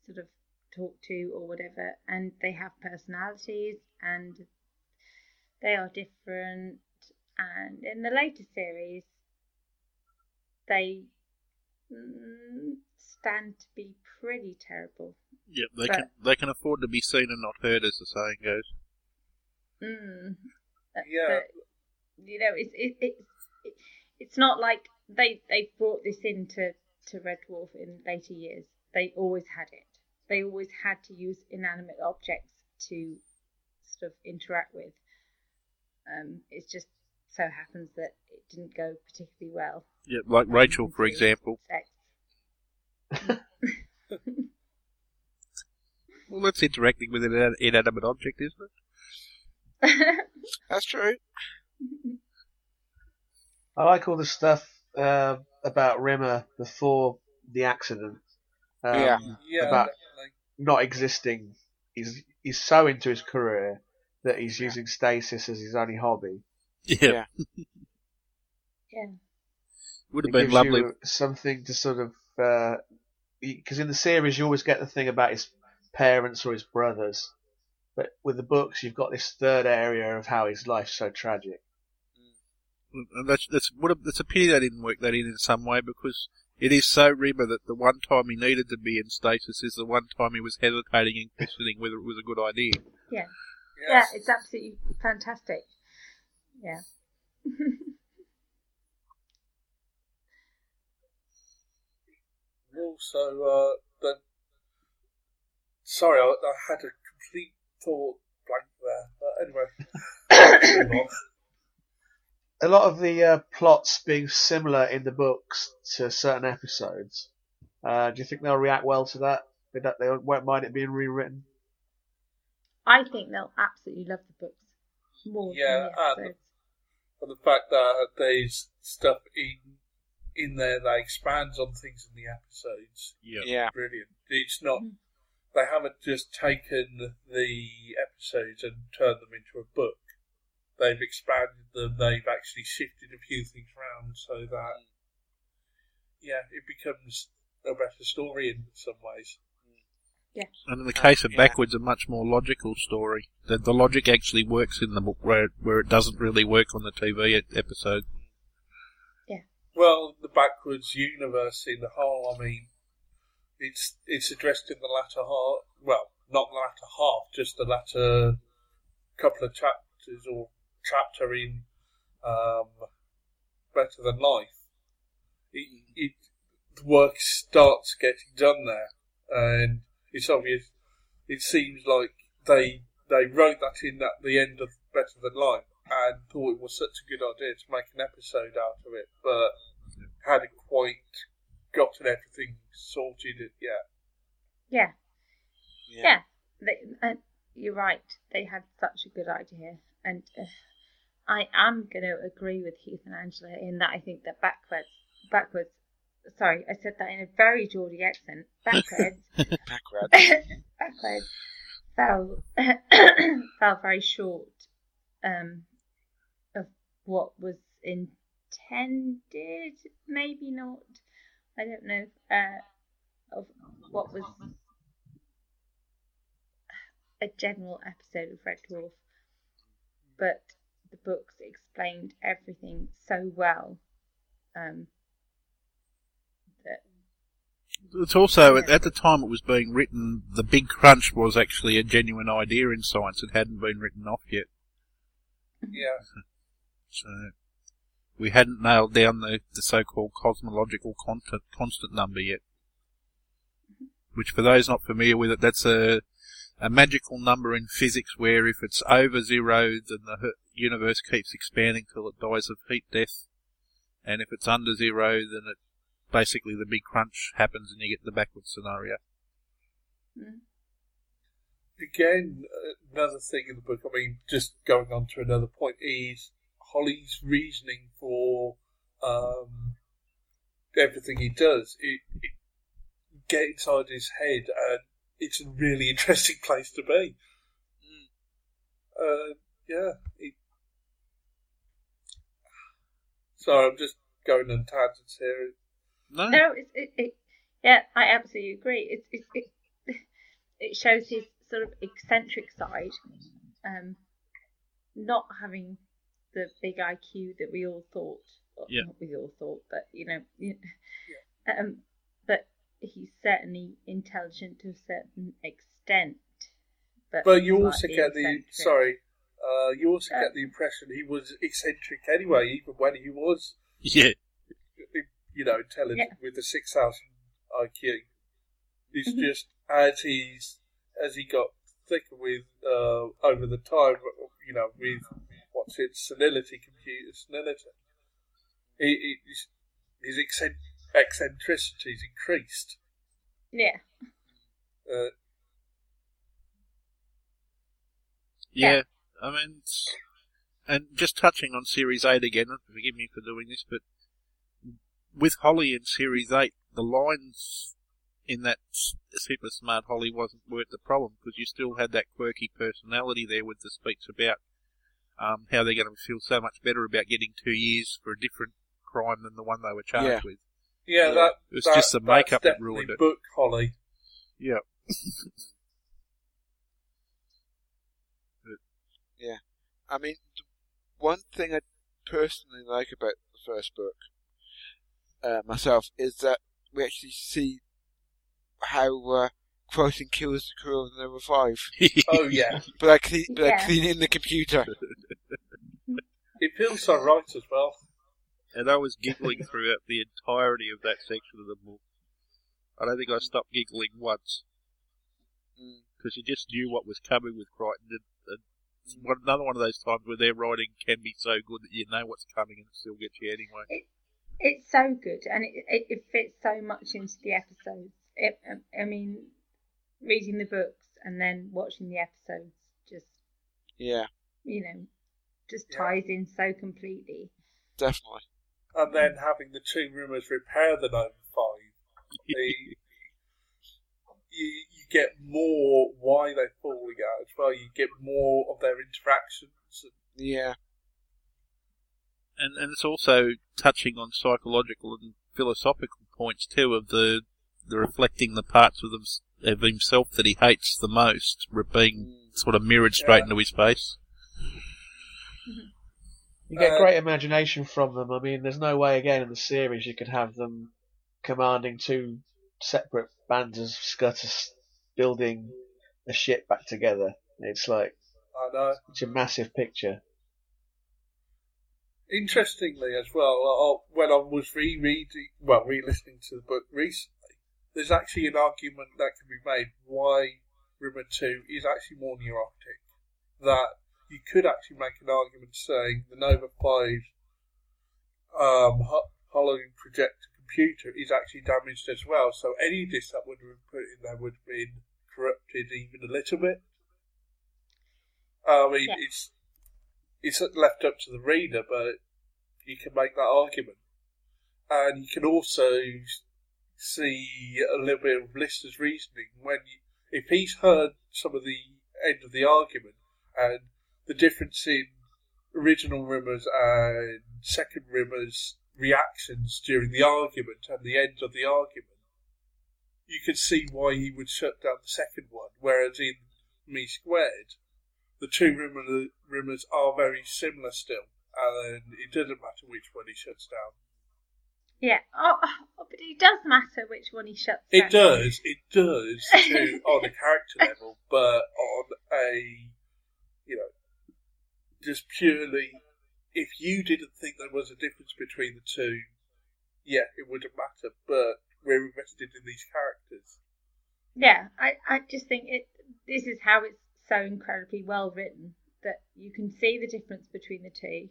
sort of talk to or whatever, and they have personalities and they are different. And in the later series, they mm, stand to be pretty terrible. Yep, they But- can they can afford to be seen and not heard, as the saying goes. Mm. Yeah. but, you know, it's it, it, it, it's not like they they brought this into to Red Dwarf in later years. They always had it. They always had to use inanimate objects to sort of interact with. Um, it just so happens that it didn't go particularly well. Yep, like Rachel, for example. six. Well, that's interacting with an inanimate object, isn't it? (laughs) That's true. I like all the stuff uh, about Rimmer before the accident. Um, Yeah. Yeah, About- definitely. Not existing. He's he's so into his career that he's using stasis as his only hobby. Yeah. Yeah. yeah. Would have been gives lovely. you something to sort of uh, because in the series you always get the thing about his parents or his brothers, but with the books you've got this third area of how his life's so tragic. Mm. And that's, that's, would have, it's a pity they didn't work that in in some way because it is so Rimmer that the one time he needed to be in stasis is the one time he was hesitating and questioning whether it was a good idea. Yeah, Yes. it's absolutely fantastic. Yeah. (laughs) Also, uh, the sorry, I, I had a complete thought blank there. But anyway, (coughs) move on. A lot of the uh, plots being similar in the books to certain episodes. Uh, do you think they'll react well to that? They, they won't mind it being rewritten. I think they'll absolutely love the books more Yeah, than the and- episodes. and the fact that there's stuff in in there that expands on things in the episodes. Yeah. Yeah. Brilliant. It's not. Mhm. They haven't just taken the episodes and turned them into a book. They've expanded them. They've actually shifted a few things around so that yeah, it becomes a better story in some ways. Yeah. And in the case of Yeah. Backwards, a much more logical story. The, the logic actually works in the book where, where it doesn't really work on the TV episode. Yeah. Well, the backwards universe in the whole, I mean, it's it's addressed in the latter half. Well, not the latter half, just the latter couple of chapters or chapter in um, Better Than Life. It, it the work starts getting done there, and it's obvious. It seems like they they wrote that in at the end of Better Than Life and thought it was such a good idea to make an episode out of it, but hadn't quite gotten everything sorted yet. Yeah, Yeah. yeah. They, uh, you're right. They had such a good idea, and uh, I am going to agree with Heath and Angela in that I think that backwards, backwards. Sorry, I said that in a very Geordie accent. Backwards, (laughs) Backrad. (laughs) backwards fell (coughs) fell very short um, of what was intended. Maybe not. I don't know. Uh, of what was a general episode of Red Dwarf, but the books explained everything so well. Um, It's also, at, at the time it was being written, the Big Crunch was actually a genuine idea in science. It hadn't been written off yet. Yeah, (laughs) So, we hadn't nailed down the, the so-called cosmological constant, constant number yet. Which, for those not familiar with it, that's a, a magical number in physics where if it's over zero, then the hu- universe keeps expanding till it dies of heat death. And if it's under zero, then it, basically the big crunch happens and you get the backward scenario. mm, again, uh, another thing in the book. I mean, just going on to another point is Holly's reasoning for um, everything he does. It, it get inside his head, and it's a really (laughs) interesting place to be. Uh, yeah. It, sorry, I'm just going on tangents here. No, No, it's it, it. Yeah, I absolutely agree. It it it, it shows his sort of eccentric side, um, not having the big IQ that we all thought. Yeah. Not we all thought, but you know, you- um, but he's certainly intelligent to a certain extent. But, But you also get the sorry. Uh, you also get the impression he was eccentric anyway, even when he was yeah, you know, intelligent Yeah. with the six thousand IQ. It's Mhm. just as he's as he got thicker with uh, over the time, you know, with what's it, senility, computer senility. He, he, his his eccent- eccentricity's increased. Yeah. Uh, Yeah, I mean, and just touching on Series 8 again, forgive me for doing this, but with Holly in Series 8, the lines in that super smart Holly wasn't weren't the problem because you still had that quirky personality there with the speech about um, how they're going to feel so much better about getting two years for a different crime than the one they were charged Yeah. with. yeah, Yeah. that It was that- just the makeup that ruined it. Book Holly. Yeah. (laughs) I mean, one thing I personally like about the first book uh, myself is that we actually see how uh, Crossing kills the crew of the number five. (laughs) Oh yeah, But I clean, but I Yeah. clean in the computer. (laughs) it feels so right as well. and I was giggling throughout the entirety of that section of the book. I don't think I stopped giggling once Mm. because you just knew what was coming with Kryten. And, and it's one, another one of those times where their writing can be so good that you know what's coming and it still gets you anyway. It's so good, and it, it, it fits so much into the episodes. It, um, I mean, reading the books and then watching the episodes just, Yeah, you know, just Yeah. ties in so completely. definitely. And then having the two Rimmers repair (laughs) the Nova Five, the, you you get more why they're falling out as well. You get more of their interactions. Yeah, and and it's also touching on psychological and philosophical points too of the the reflecting the parts of, them, of himself that he hates the most being Mm. sort of mirrored straight Yeah. into his face. You get Uh, great imagination from them. I mean, there's no way again in the series you could have them commanding two separate bands of scutters building a ship back together. It's like I know. such a massive picture. Interestingly, as well, when I was rereading, well, re-listening to the book recently, there's actually an argument that can be made why Rimmer Two is actually more neurotic. That you could actually make an argument saying the Nova Five um, ho- hollow projector computer is actually damaged as well. So any disc that would have been put in there would have been corrupted even a little bit. I mean, Yeah. it's it's left up to the reader, but you can make that argument, and you can also see a little bit of Lister's reasoning when you, if he's heard some of the end of the argument and the difference in original Rimmer's and second Rimmer's reactions during the argument and the end of the argument, you can see why he would shut down the second one. Whereas in Me Squared, the two Rimmer, Rimmers are very similar still, and it doesn't matter which one he shuts down. Yeah. Oh, oh, but it does matter which one he shuts It down. It does, it does (laughs) to, on a character level, but on a, you know, just purely, if you didn't think there was a difference between the two, yeah, it wouldn't matter, but we're invested in these characters. Yeah, I, I just think it. This is how it's so incredibly well written that you can see the difference between the two,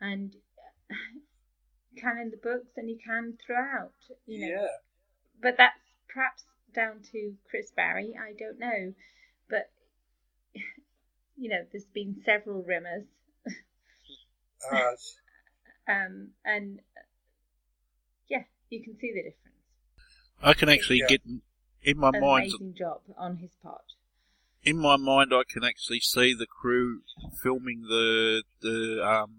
and you (sighs) can in the books and you can throughout. You know, Yeah, but that's perhaps down to Chris Barrie. I don't know, but (sighs) you know, there's been several Rimmers, as (laughs) um, and uh, yeah, you can see the difference. I can actually Yeah. get in my An mind. amazing job on his part. In my mind, I can actually see the crew filming the the um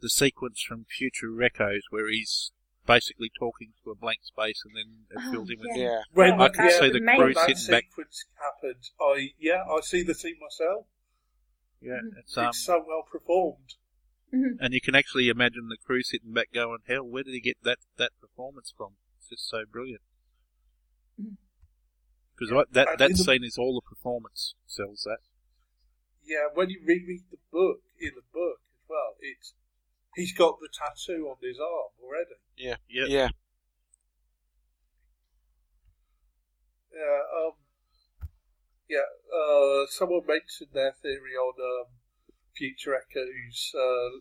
the sequence from Future Echoes where he's basically talking to a blank space and then it Oh, fills in with yeah. yeah. when I can that's see the amazing. crew that sitting back. sequence happened, I yeah, I see the scene myself. Yeah, Mhm. it's um, it's so well performed. Mhm. and you can actually imagine the crew sitting back going, "Hell, where did he get that that performance from? It's just so brilliant." Because that that in the- scene is all the performance sells that. Yeah, when you reread the book in the book as well, it's he's got the tattoo on his arm already. Yeah. Yeah. Yeah. Yeah, um, yeah. Uh, someone mentioned their theory on um, Future Echoes uh,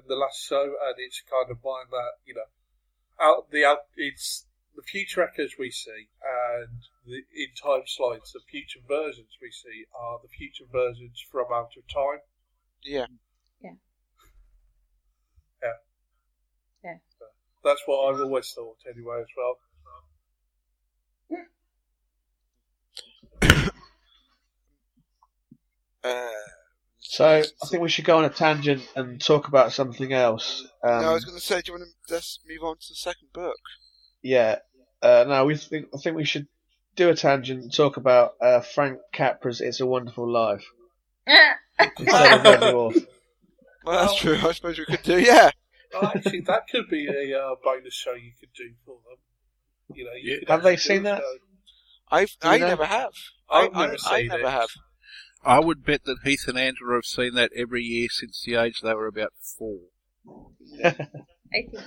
in the last show, and it's kind of mine that you know, out the out, it's the future echoes we see and the in time slides, the future versions we see are the future versions from out of time. Yeah. Yeah. Yeah. Yeah. So that's what I've always thought, anyway, as well. (coughs) Uh, So I think we should go on a tangent and talk about something else. Um, no, I was going to say, do you want to let's move on to the second book? Yeah. Uh, no, we think I think we should do a tangent and talk about uh, Frank Capra's "It's a Wonderful Life" (laughs) instead of Red Dwarf. Well, that's true. I suppose we could do. Yeah. Oh, actually, that could be a uh, bonus show you could do for them. You know, you Yeah. Have they seen that? show. I've I know? never have. I've I, never I, I never it. have. I would bet that Heath and Angela have seen that every year since the age they were about four. I think so.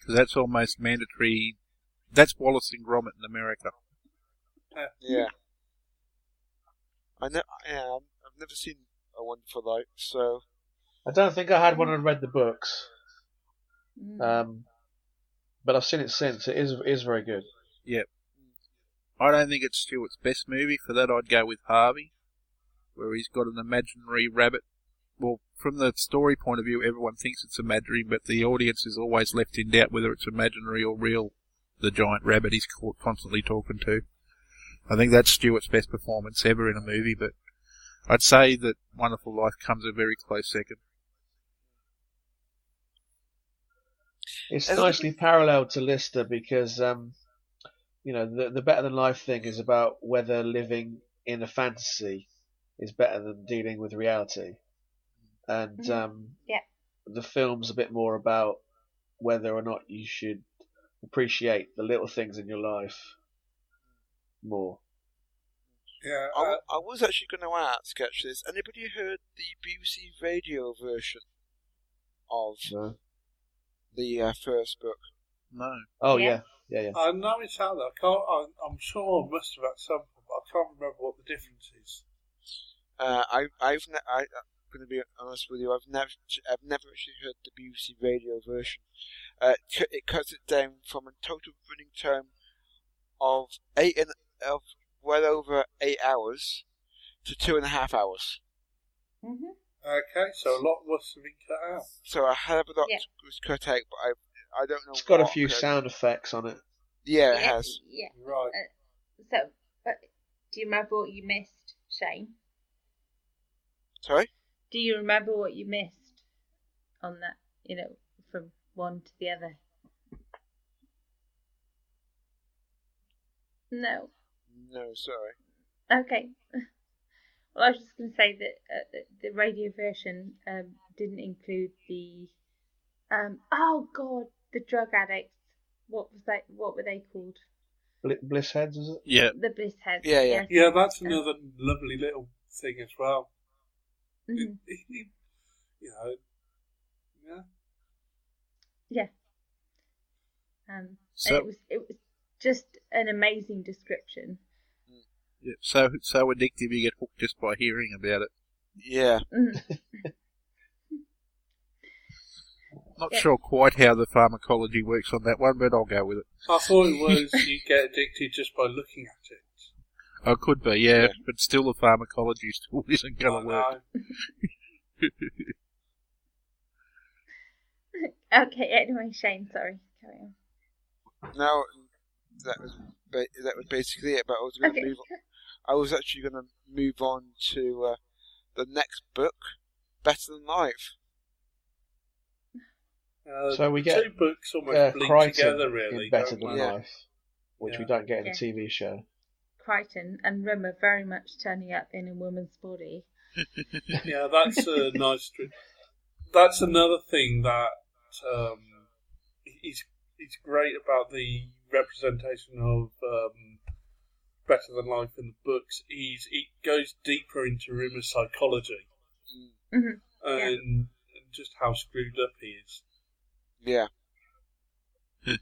Because that's almost mandatory. That's Wallace and Gromit in America. Yeah. I know. Yeah, I've never seen a one for that, so I don't think I had one and read the books, Mm. um, but I've seen it since. It is it is very good. I don't think it's Stewart's best movie. For that, I'd go with Harvey, where he's got an imaginary rabbit. Well, from the story point of view, everyone thinks it's imaginary, but the audience is always left in doubt whether it's imaginary or real. The giant rabbit he's constantly talking to. I think that's Stewart's best performance ever in a movie, but I'd say that Wonderful Life comes a very close second. It's nicely paralleled to Lister because, um, you know, the the better than life thing is about whether living in a fantasy is better than dealing with reality, and Mhm. um, Yeah. the film's a bit more about whether or not you should appreciate the little things in your life more. Yeah, I, uh, w- I was actually going to ask. Actually, has anybody heard the BBC radio version of So, the uh, first book? No. oh Yeah. yeah, yeah, yeah. I know it's out there. I can't, I, I'm sure I must have at some point, but I can't remember what the difference is. Uh, I, I've ne- I, I'm going to be honest with you. I've never, I've never actually heard the BBC radio version. Uh, it cuts it down from a total running time of eight and of well over eight hours to two and a half hours. Mhm. Okay, so a lot must have been cut out. So a hell of a lot Yeah. was cut out, but I, I don't know. It's got a few cut- sound effects on it. Yeah, it Yeah, has. Yeah. Right. So, uh, do you remember what you missed, Shane? Sorry. Do you remember what you missed on that? You know, from one to the other. No. No, sorry. Okay. (laughs) Well, I was just going to say that uh, the- the radio version um, didn't include the. Um, oh God, the drug addicts. What was that? What were they called? Bl- Bliss heads, is it? Yeah. The bliss heads. Yeah, yeah. Yeah, that's another lovely little thing as well. Mhm. It- it- you know, yeah. Yeah. Um, So- it was it was just an amazing description. yeah. So so addictive you get hooked just by hearing about it. Yeah. Mhm. (laughs) Not Yeah. sure quite how the pharmacology works on that one, but I'll go with it. I thought it (laughs) was you get addicted just by looking at it. Oh, could be, yeah, Yeah. but still the pharmacology still (laughs) isn't going to work. know. (laughs) okay. Anyway, Shane, sorry. Carry on. No, that was ba- that was basically it. But I was going to Okay. move. On, I was actually going to move on to uh, the next book, Better Than Life. Uh, So we get, two books almost Uh, bleed Kryten together, really. in Better Than? Yeah. Life, which we don't get in Yeah. the TV show. Kryten and Rimmer very much turning up in a woman's body. (laughs) Yeah, that's a nice. Tr- that's another thing that um, is is great about the representation of um, Better Than Life in the books. Is it goes deeper into Rimmer's psychology Mhm. and just how screwed up he is. Yeah. (laughs)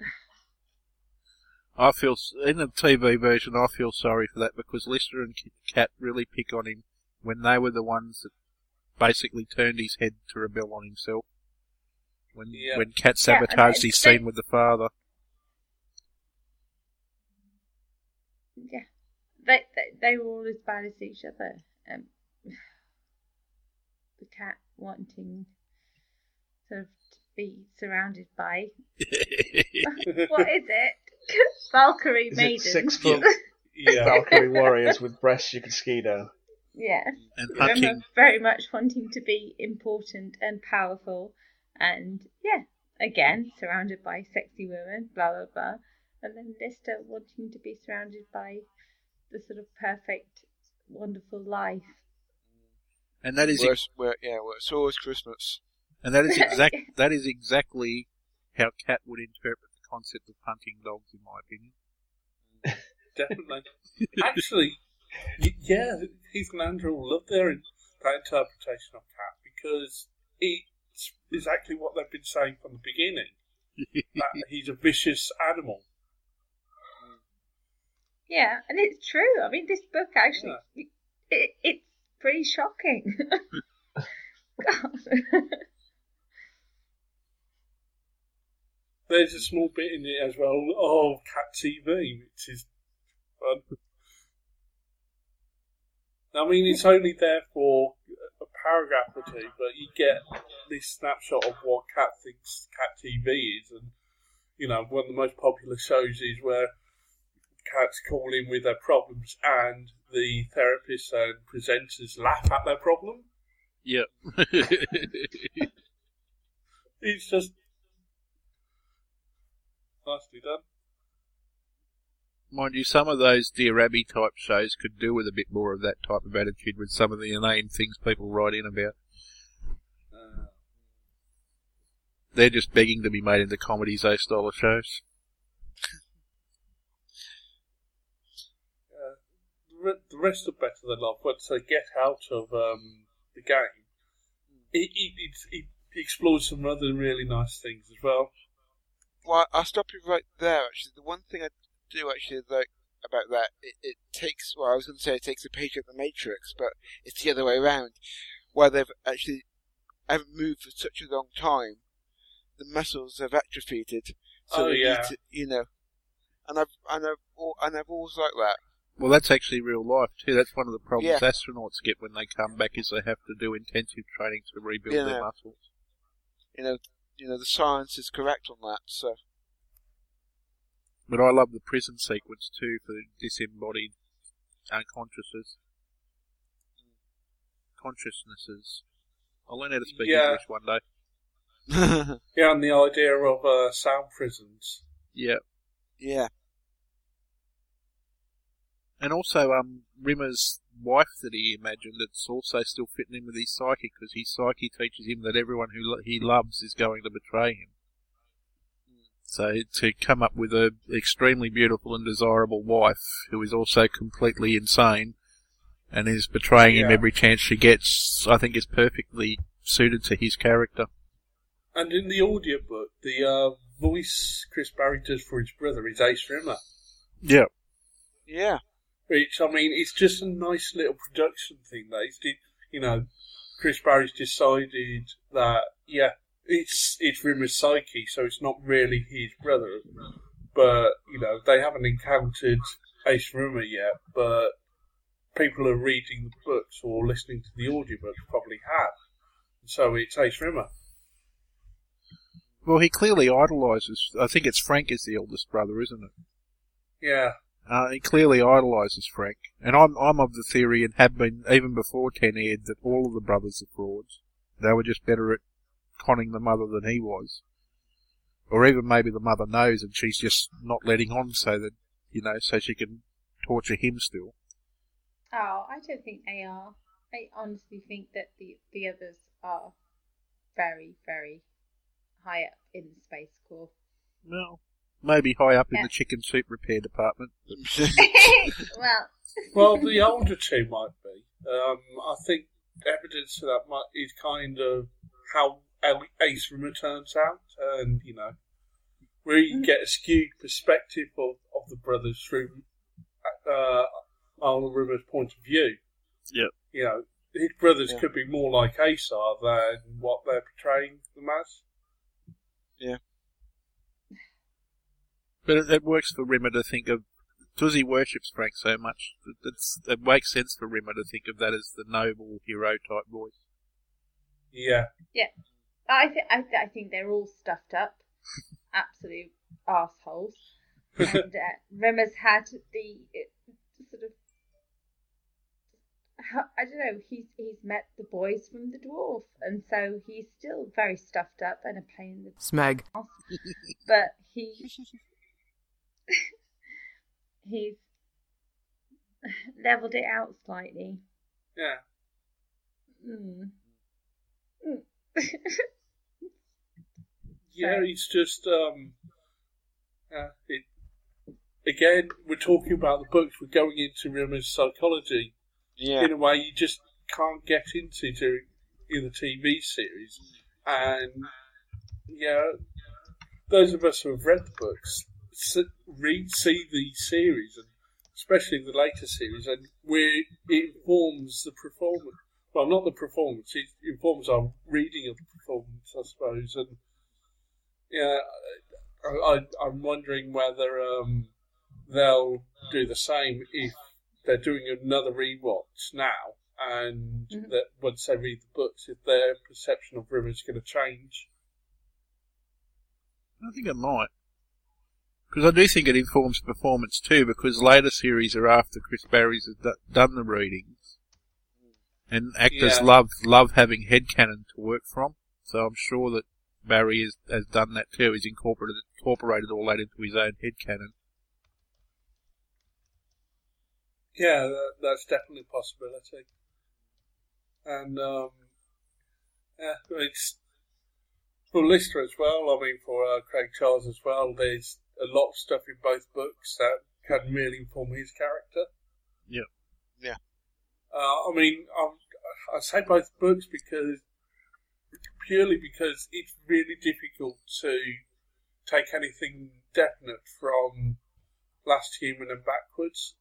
I feel, in the TV version, I feel sorry for that because Lister and Cat really pick on him when they were the ones that basically turned his head to rebel on himself. When, Yeah. when Cat Yeah, sabotaged his they- scene with the father. yeah, they, they they were all as bad as each other. Um, (sighs) the cat wanting sort of to be surrounded by (laughs) what is it? (laughs) Valkyrie Is maidens. it six (laughs) foot Yeah. Valkyrie warriors with breasts you can ski down? Yeah. and Rimmer very much wanting to be important and powerful, and yeah, again surrounded by sexy women, blah blah blah, and then Lister wanting to be surrounded by the sort of perfect, wonderful life. And that is Where, where, yeah, where it's always Christmas. And that is (laughs) exact that is exactly how Cat would interpret the concept of hunting dogs, in my opinion. (laughs) Definitely. Actually, y- yeah, Heath and Angela will love their that interpretation of cat because it's exactly what they've been saying from the beginning. (laughs) that he's a vicious animal. Yeah, and it's true. I mean, this book actually, it, it's pretty shocking. God. There's a small bit in it as well of cat TV, which is fun. I mean, it's only there for a paragraph or two, but you get this snapshot of what Cat thinks Cat TV is, and you know, one of the most popular shows is where cats call in with their problems, and the therapists and presenters laugh at their problem. Yep. (laughs) It's just nicely done. Mind you, some of those Dear Abby type shows could do with a bit more of that type of attitude with some of the inane things people write in about. Uh, They're just begging to be made into comedies, those style of shows. Uh, the rest are better than love. Once they get out of um, the game, it, it, it, it explores some other really nice things as well. Well, I'll stop you right there. Actually, the one thing I do actually like about that, it, it takes. Well, I was going to say it takes a page out of the Matrix, but it's the other way around. Where they've actually haven't moved for such a long time, the muscles have atrophied. So Oh, they yeah. need to, you know. And I've and I've and I've always liked that. Well, that's actually real life too. That's one of the problems Yeah. astronauts get when they come back is they have to do intensive training to rebuild Yeah. their muscles. You know, you know the science is correct on that. So But I love the prison sequence too for the disembodied unconsciouses. Consciousnesses. I'll learn how to speak Yeah. English one day. (laughs) Yeah, and the idea of uh, sound prisons. Yeah. yeah, And also, um, Rimmer's wife that he imagined, it's also still fitting in with his psyche, because his psyche teaches him that everyone who lo- he loves is going to betray him. So to come up with a extremely beautiful and desirable wife who is also completely insane and is betraying him every chance she gets, I think is perfectly suited to his character. And in the audiobook, the uh, voice Chris Barrie does for his brother is Ace Rimmer. Yeah. yeah, Which, I mean, it's just a nice little production thing that he's did. You know, Chris Barrie's decided that, yeah, it's it's Rimmer's psyche, so it's not really his brother. But, you know, they haven't encountered Ace Rimmer yet, but people are reading the books or listening to the audiobooks probably have. So it's Ace Rimmer. Well, he clearly idolises, I think it's Frank is the eldest brother, isn't it? Yeah. Uh, he clearly idolises Frank, and I'm I'm of the theory, and have been even before Ten aired, that all of the brothers are frauds. They were just better at conning the mother than he was, or even maybe the mother knows and she's just not letting on, so that you know, so she can torture him still. Oh, I don't think they are. I honestly think that the the others are very, very high up in the space corps. Well, maybe high up in the chicken soup repair department. (laughs) (laughs) well, Well, the older two might be. Um, I think evidence for that might, is kind of how El- Ace Rimmer turns out, and you know, we Mm. get a skewed perspective of, of the brothers through uh, Arnold Rimmer's point of view. Yeah, You know, his brothers Yeah. could be more like Ace are than what they're portraying them as. But it, it works for Rimmer to think of because he worships Frank so much. It's, it makes sense for Rimmer to think of that as the noble hero type voice. Yeah. Yeah. I think I, th- I think they're all stuffed up, (laughs) absolute assholes. (laughs) and uh, Rimmer's had the uh, sort of I don't know. He's he's met the boys from the dwarf, and so he's still very stuffed up and a pain in the Smeg. But he (laughs) he's (sighs) leveled it out slightly. Yeah. Mm. (laughs) Yeah, So- it's just um, uh, it, again, we're talking about the books. We're going into Rimmer's psychology Yeah. in a way you just can't get into during in the TV series. And yeah, those of us who have read the books s- read, see the series, and especially the later series, and where it informs the performance. Well, not the performance; it informs our reading of the performance, I suppose. And yeah, I, I, I'm wondering whether um, they'll do the same if they're doing another rewatch now, and Mhm. that once they read the books, if their perception of Rimmer is going to change. I think it might. Because I do think it informs performance too, because later series are after Chris Barrie's has d- done the readings. And actors Yeah. love, love having headcanon to work from. So I'm sure that Barrie has, has done that too. He's incorporated, incorporated all that into his own headcanon. Yeah, that's definitely a possibility. And um, yeah, it's for Lister as well. I mean, for uh, Craig Charles as well. There's a lot of stuff in both books that can really inform his character. Yeah. Yeah. Uh, I mean, I'm, I say both books because purely because it's really difficult to take anything definite from Last Human and backwards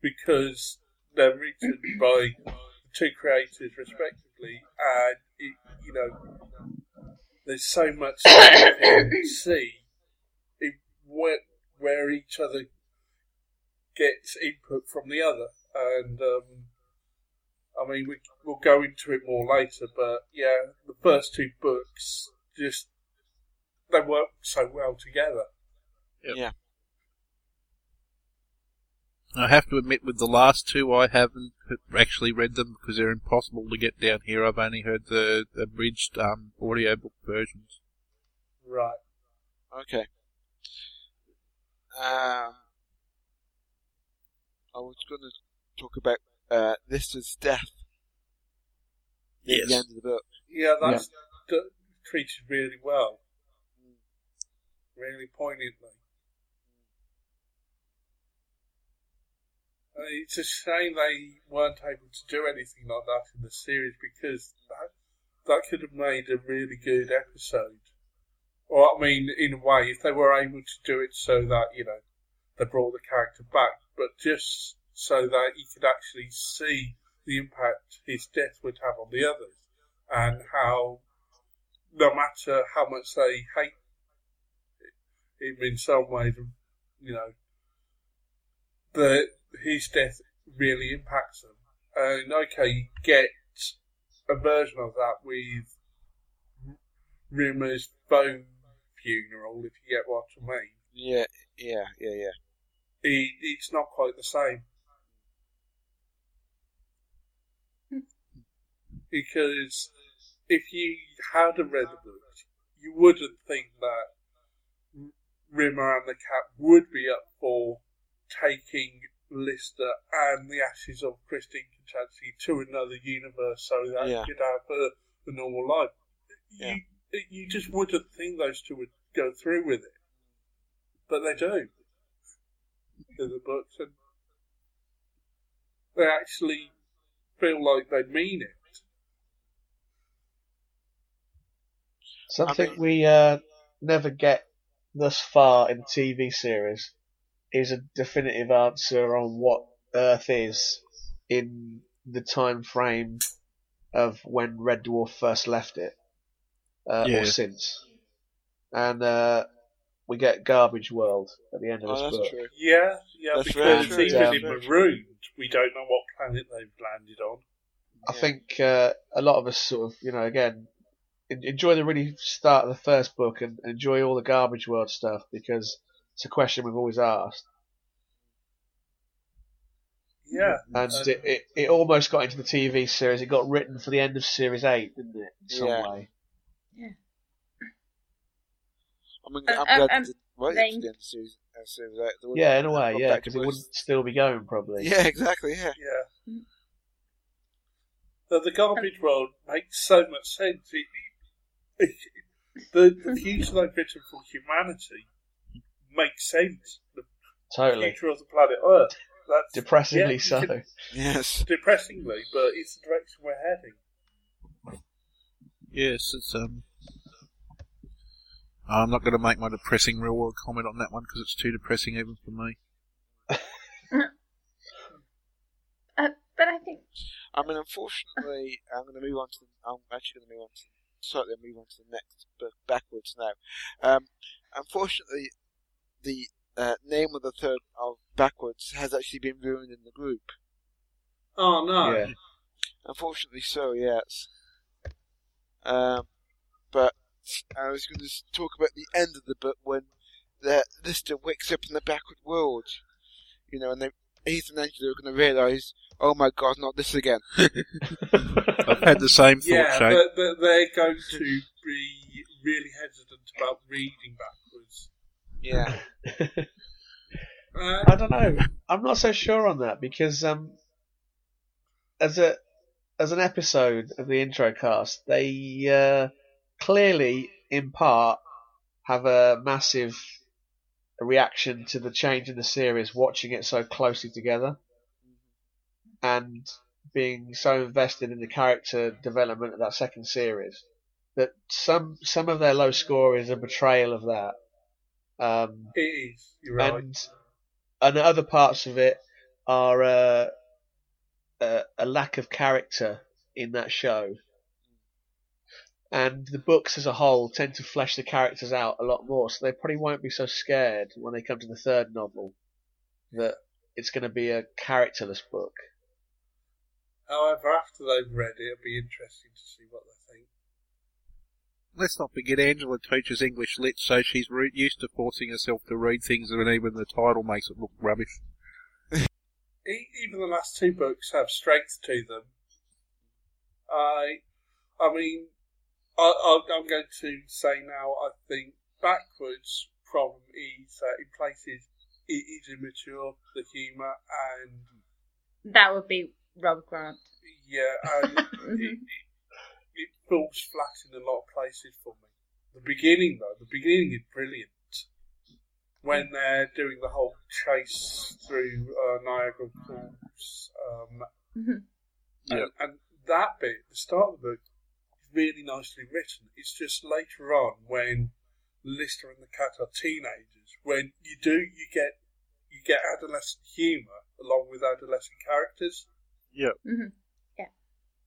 because they're written (clears throat) by two creators respectively, and it, you know, there's so much you can see in where, where each other gets input from the other, and um, I mean we, we'll go into it more later, but yeah, the first two books just they work so well together. Yeah. I have to admit, with the last two, I haven't actually read them because they're impossible to get down here. I've only heard the abridged um, audiobook versions. Right. Okay. Um, I was going to talk about uh, Lister's death. At the Yes. end of the book. Yeah, that's d- treated really well. Really poignantly. Uh, it's a shame they weren't able to do anything like that in the series because that, that could have made a really good episode. Or, I mean, in a way, if they were able to do it so that, you know, they brought the character back, but just so that you could actually see the impact his death would have on the others and how no matter how much they hate him in some ways, you know, that his death really impacts them. And okay, you get a version of that with Rimmer's bone funeral, if you get what I mean. Yeah, yeah, yeah, yeah. It, it's not quite the same. because if you had read the book, you wouldn't think that Rimmer and the Cat would be up for taking Lister and the ashes of Christine Kochanski to another universe so that Yeah. he could have a, a normal life. Yeah. You, you just wouldn't think those two would go through with it. But they do. In the books. And they actually feel like they mean it. Something mean- we uh, never get thus far in the TV series is a definitive answer on what Earth is in the time frame of when Red Dwarf first left it, uh, Yeah. or since. And uh, we get Garbage World at the end of Oh, this that's book. true. Yeah, yeah, That's because very true, even yeah. in Marooned, we don't know what planet they've landed on. I Yeah. think uh, a lot of us sort of, you know, again, en- enjoy the really start of the first book and enjoy all the Garbage World stuff because it's a question we've always asked. Yeah, And Uh, it, it, it almost got into the TV series. It got written for the end of Series 8, didn't it? In some Yeah. way. I mean, Um, I'm um, glad um, they did they- to the end of the series. Series eight. Yeah, in a way, yeah, because it wouldn't still be going, probably. Yeah, exactly. Yeah. yeah. So the garbage world makes so much sense. It, it, the, the (laughs) future they've written for humanity makes sense. The Totally. future of the planet Earth. That's Depressingly yeah, so. can- Yes. depressingly, but it's the direction we're heading. Yes, it's um. I'm not going to make my depressing real world comment on that one because it's too depressing even for me. (laughs) Uh, but I think I mean, unfortunately, I'm going to move on to. The, I'm actually going to move on to. Slightly move on to the next book backwards now. Um, unfortunately, the uh, name of the third of backwards has actually been ruined in the group. Oh no! Yeah. Unfortunately, so yes. Um, but I was going to talk about the end of the book when the Lister wakes up in the backward world. You know, and they, Heath and Angela are going to realise, oh my god, not this again. (laughs) I've had the same thought, Yeah, Shane. but, but they're going to be really hesitant about reading backwards. Yeah. Uh, I don't know. I'm not so sure on that because um, as a as an episode of the intro cast, they uh, clearly, in part, have a massive reaction to the change in the series, watching it so closely together, and being so invested in the character development of that second series that some some of their low score is a betrayal of that. Um, it is. You're right. and and other parts of it are uh, a, a lack of character in that show. And the books as a whole tend to flesh the characters out a lot more, so they probably won't be so scared when they come to the third novel that it's going to be a characterless book. However, after they've read it, it'll be interesting to see what they think. Let's not forget Angela teaches English lit, so she's re- used to forcing herself to read things, and even the title makes it look rubbish. Even the last two books have strength to them. I, I mean, I, I'm going to say now. I think backwards problem is that in places it is immature, the humour, and that would be Rob Grant. yeah, and (laughs) it, it, it falls flat in a lot of places for me. The beginning, though, the beginning is brilliant. When they're doing the whole chase through uh, Niagara Falls, um, Mhm. and, Yeah. and that bit, the start of the book, is really nicely written. It's just later on when Lister and the cat are teenagers, when you do you get you get adolescent humour along with adolescent characters. Mhm.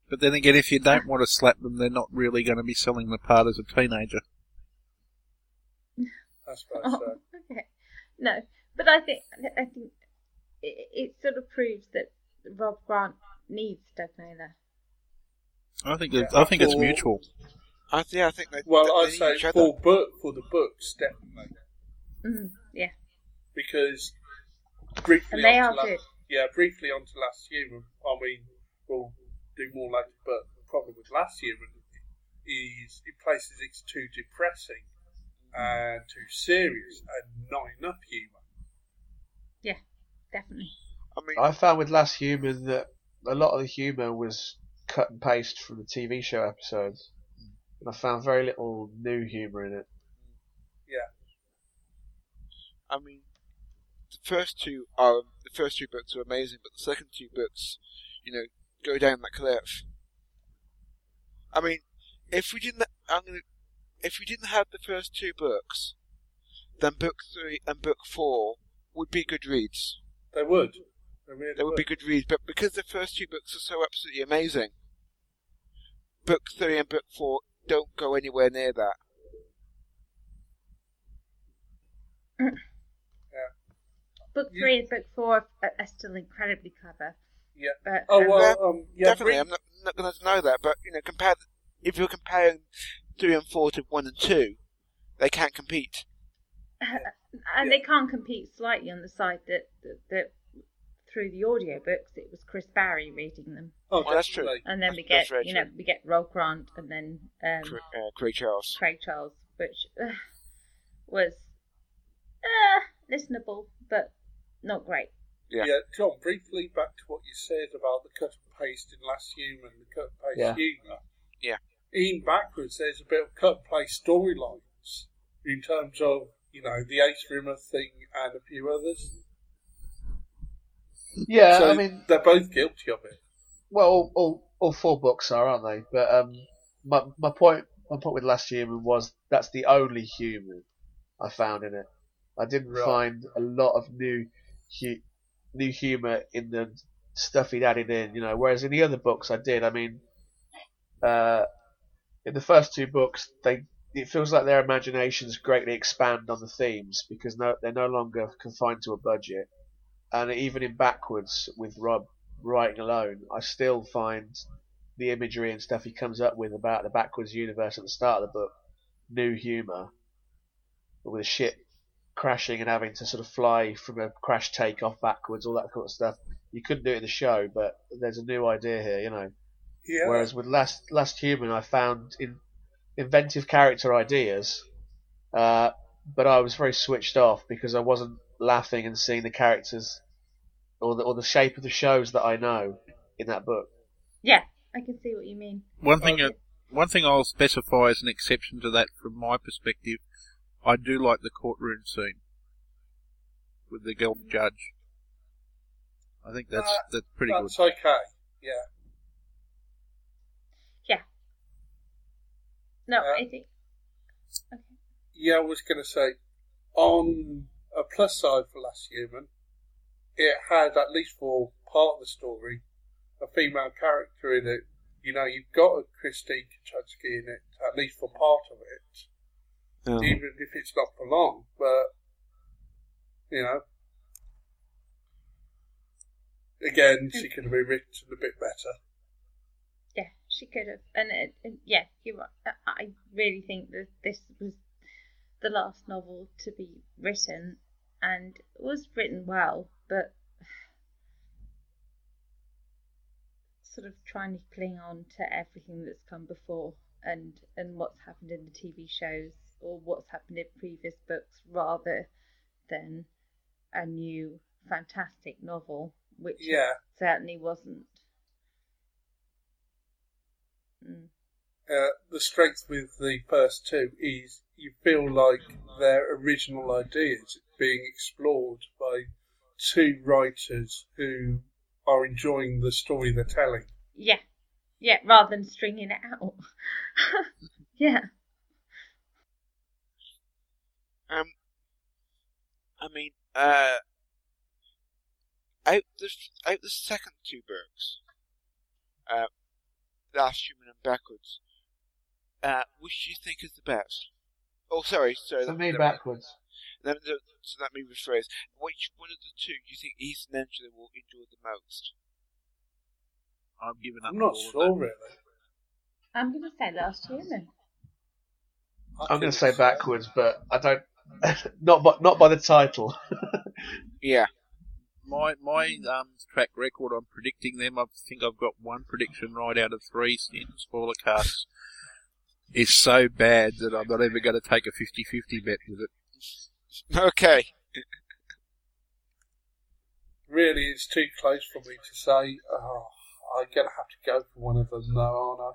But then again, if you don't want to slap them, they're not really going to be selling the part as a teenager. I suppose Oh, so. Okay. No, but I think I think it, it sort of proves that Rob Grant needs Doug Naylor. I think Yeah, I think it's mutual. I, th- yeah, I think they. Well, they I need say each other. for book for the books definitely Mm, yeah, because briefly and they onto are la- good. yeah briefly onto last year. I mean, we'll do more later, but the problem with last year is in places it's too depressing and too serious and not enough humour. Yeah, definitely. I mean, I found with Last Human that a lot of the humour was cut and paste from the TV show episodes. And I found very little new humour in it. Yeah. I mean, the first two are the first two books are amazing, but the second two books, you know, go down that cliff. I mean, if we didn't, I'm gonna, if we didn't have the first two books, then book three and book four would be good reads. They would. They really They would be good reads, but because the first two books are so absolutely amazing, book three and book four don't go anywhere near that. Book You- three and book four are, are still incredibly clever. Yeah. But, Oh um, well, um, yeah, Definitely, Brit- I'm not, not going to deny that, but you know, compare if you're comparing three and four to one and two, they can't compete. (laughs) and they can't compete slightly on the side that, that, that through the audiobooks it was Chris Barrie reading them. oh, Well, that's true. And then we get, very you know, true. we get Rob Grant and then um, Cra- uh, Craig Charles. Craig Charles, which uh, was uh, listenable, but not great. Yeah. Yeah. John, briefly back to what you said about the cut and paste in Last Human, the cut and paste Yeah. humour. Yeah. In backwards, there's a bit of cut paste storylines in terms of, you know, the Ace Rimmer thing and a few others. Yeah, so I mean, they're both guilty of it. well, all, all, all four books are, aren't they? But um, my my point my point with Last Human was that's the only human I found in it. I didn't Right. find a lot of new hu- new humor in the stuff he'd added in, you know. Whereas in the other books, I did. I mean, uh, in the first two books, they it feels like their imaginations greatly expand on the themes because no, they're no longer confined to a budget. And even in backwards with Rob writing alone, I still find the imagery and stuff he comes up with about the backwards universe at the start of the book new humor with a ship crashing and having to sort of fly from a crash takeoff backwards, all that kind of stuff. You couldn't do it in the show, but there's a new idea here, you know. Yeah. Whereas with Last Last Human, I found in, inventive character ideas, uh, but I was very switched off because I wasn't laughing and seeing the characters or the or the shape of the shows that I know in that book. Yeah, I can see what you mean. One thing, Okay. uh, one thing I'll specify as an exception to that from my perspective, I do like the courtroom scene with the Gulf judge. I think that's Uh, that's pretty good. That's okay. Yeah. No, Uh, I think. Okay. Yeah, I was going to say, on a plus side for Last Human, it had, at least for part of the story, a female character in it. You know, you've got a Christine Kochanski in it, at least for part of it, Oh. even if it's not for long. But, you know, again, she could have been written a bit better. She could have. And it, it- yeah, you're right. I- I really think that this was the last novel to be written, and it was written well, but (sighs) sort of trying to cling on to everything that's come before and and what's happened in the TV shows or what's happened in previous books rather than a new fantastic novel, which Yeah. certainly wasn't. Mm. Uh, the strength with the first two is you feel like their original ideas being explored by two writers who are enjoying the story they're telling. Yeah, yeah, rather than stringing it out. (laughs) yeah, Um, I mean, uh, out the out the second two books, uh, Last Human and Backwards, uh, which do you think is the best? Oh, sorry, sorry. For let- me, backwards. Let, let, so let me rephrase. Which one of the two do you think Heath and Angela will enjoy the most? I've given up. I'm not sure, really. I'm going to say Last Human. I I'm going to say backwards, but I don't. (laughs) not by not by the title. (laughs) Yeah. My my um track record, I'm predicting them. I think I've got one prediction right out of three in spoiler casts. Is so bad that I'm not even going to take a 50-50 bet with it. Okay. Really, it's too close for me to say. Oh, I'm going to have to go for one of them now, aren't I?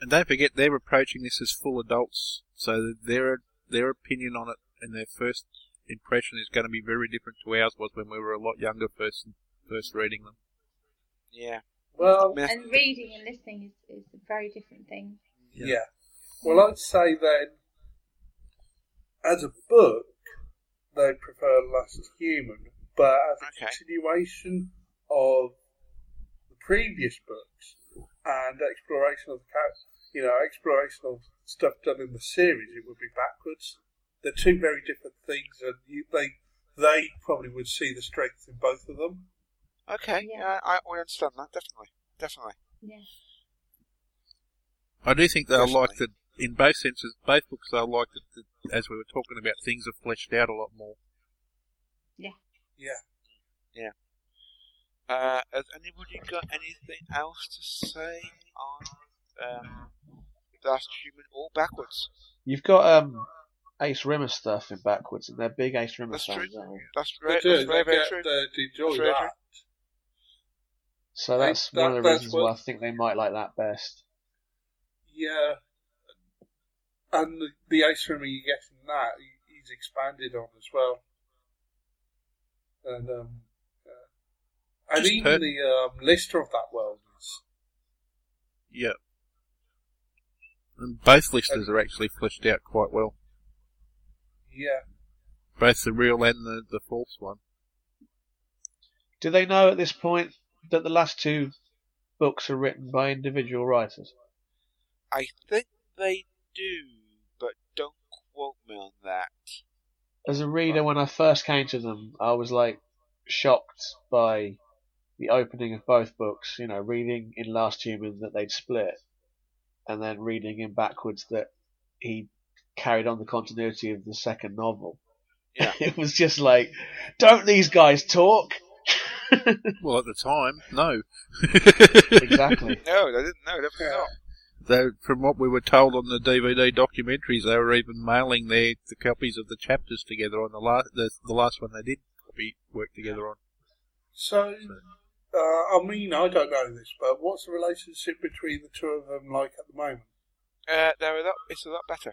And don't forget, they're approaching this as full adults, so their their opinion on it and their first impression is going to be very different to ours was when we were a lot younger first first reading them. Yeah. Well, And reading and listening is, is a very different thing. Yeah. Well, I'd say then, as a book, they prefer Last Human, but as a Okay. continuation of the previous books and exploration of the character, you know, exploration of stuff done in the series, it would be backwards. They're two very different things, and you, they they probably would see the strength in both of them. Okay, Yeah. yeah, I, I understand that definitely, definitely. Yeah. I do think they'll like Definitely. that in both senses. Both books they'll like that, that, as we were talking about, things are fleshed out a lot more. Yeah. Yeah. Yeah. Uh, has anybody got anything else to say on um, The Last Human or backwards? You've got um, Ace Rimmer stuff in backwards, and they're big Ace Rimmer That's fans, true. aren't they? That's They very, do. that's very, they very true. they enjoy That's very that. So that's That- one of the reasons what- why I think they might like that best. Yeah. And the, the Ace Rimmer you get from that, he, he's expanded on as well. And, um, uh, and Just even heard- the um, Lister of that world is. Yeah. And both listers are actually fleshed out quite well. Yeah. Both the real and the, the false one. Do they know at this point that the last two books are written by individual writers? I think they do, but don't quote me on that. As a reader, when I first came to them, I was like shocked by the opening of both books. You know, reading in Last Human that they'd split, and then reading in backwards that he carried on the continuity of the second novel. Yeah. (laughs) it was just like, don't these guys talk? (laughs) Well, at the time, no. exactly. (laughs) No, they didn't. No, definitely Yeah. not. They, from what we were told on the DVD documentaries, they were even mailing their the copies of the chapters together on the last the, the last one they did copy work together on. So, uh, I mean, I don't know this, but what's the relationship between the two of them like at the moment? Uh, they're a lot. It's a lot better.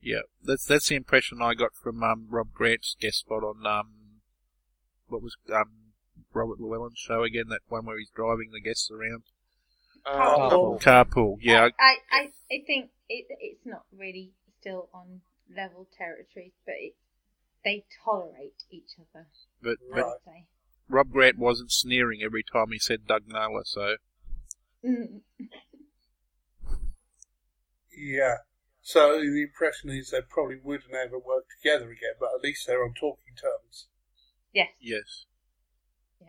Yeah, that's that's the impression I got from um, Rob Grant's guest spot on um, what was um, Robert Llewellyn's show again, that one where he's driving the guests around. Uh, Oh. Carpool, yeah. I, I, I think it, it's not really still on level territories, but it, they tolerate each other. But, I but Right. would say. Rob Grant wasn't sneering every time he said Doug Naylor, so Mm. (laughs) Yeah. So the impression is they probably wouldn't ever work together again, but at least they're on talking terms. Yes. yes. Yeah.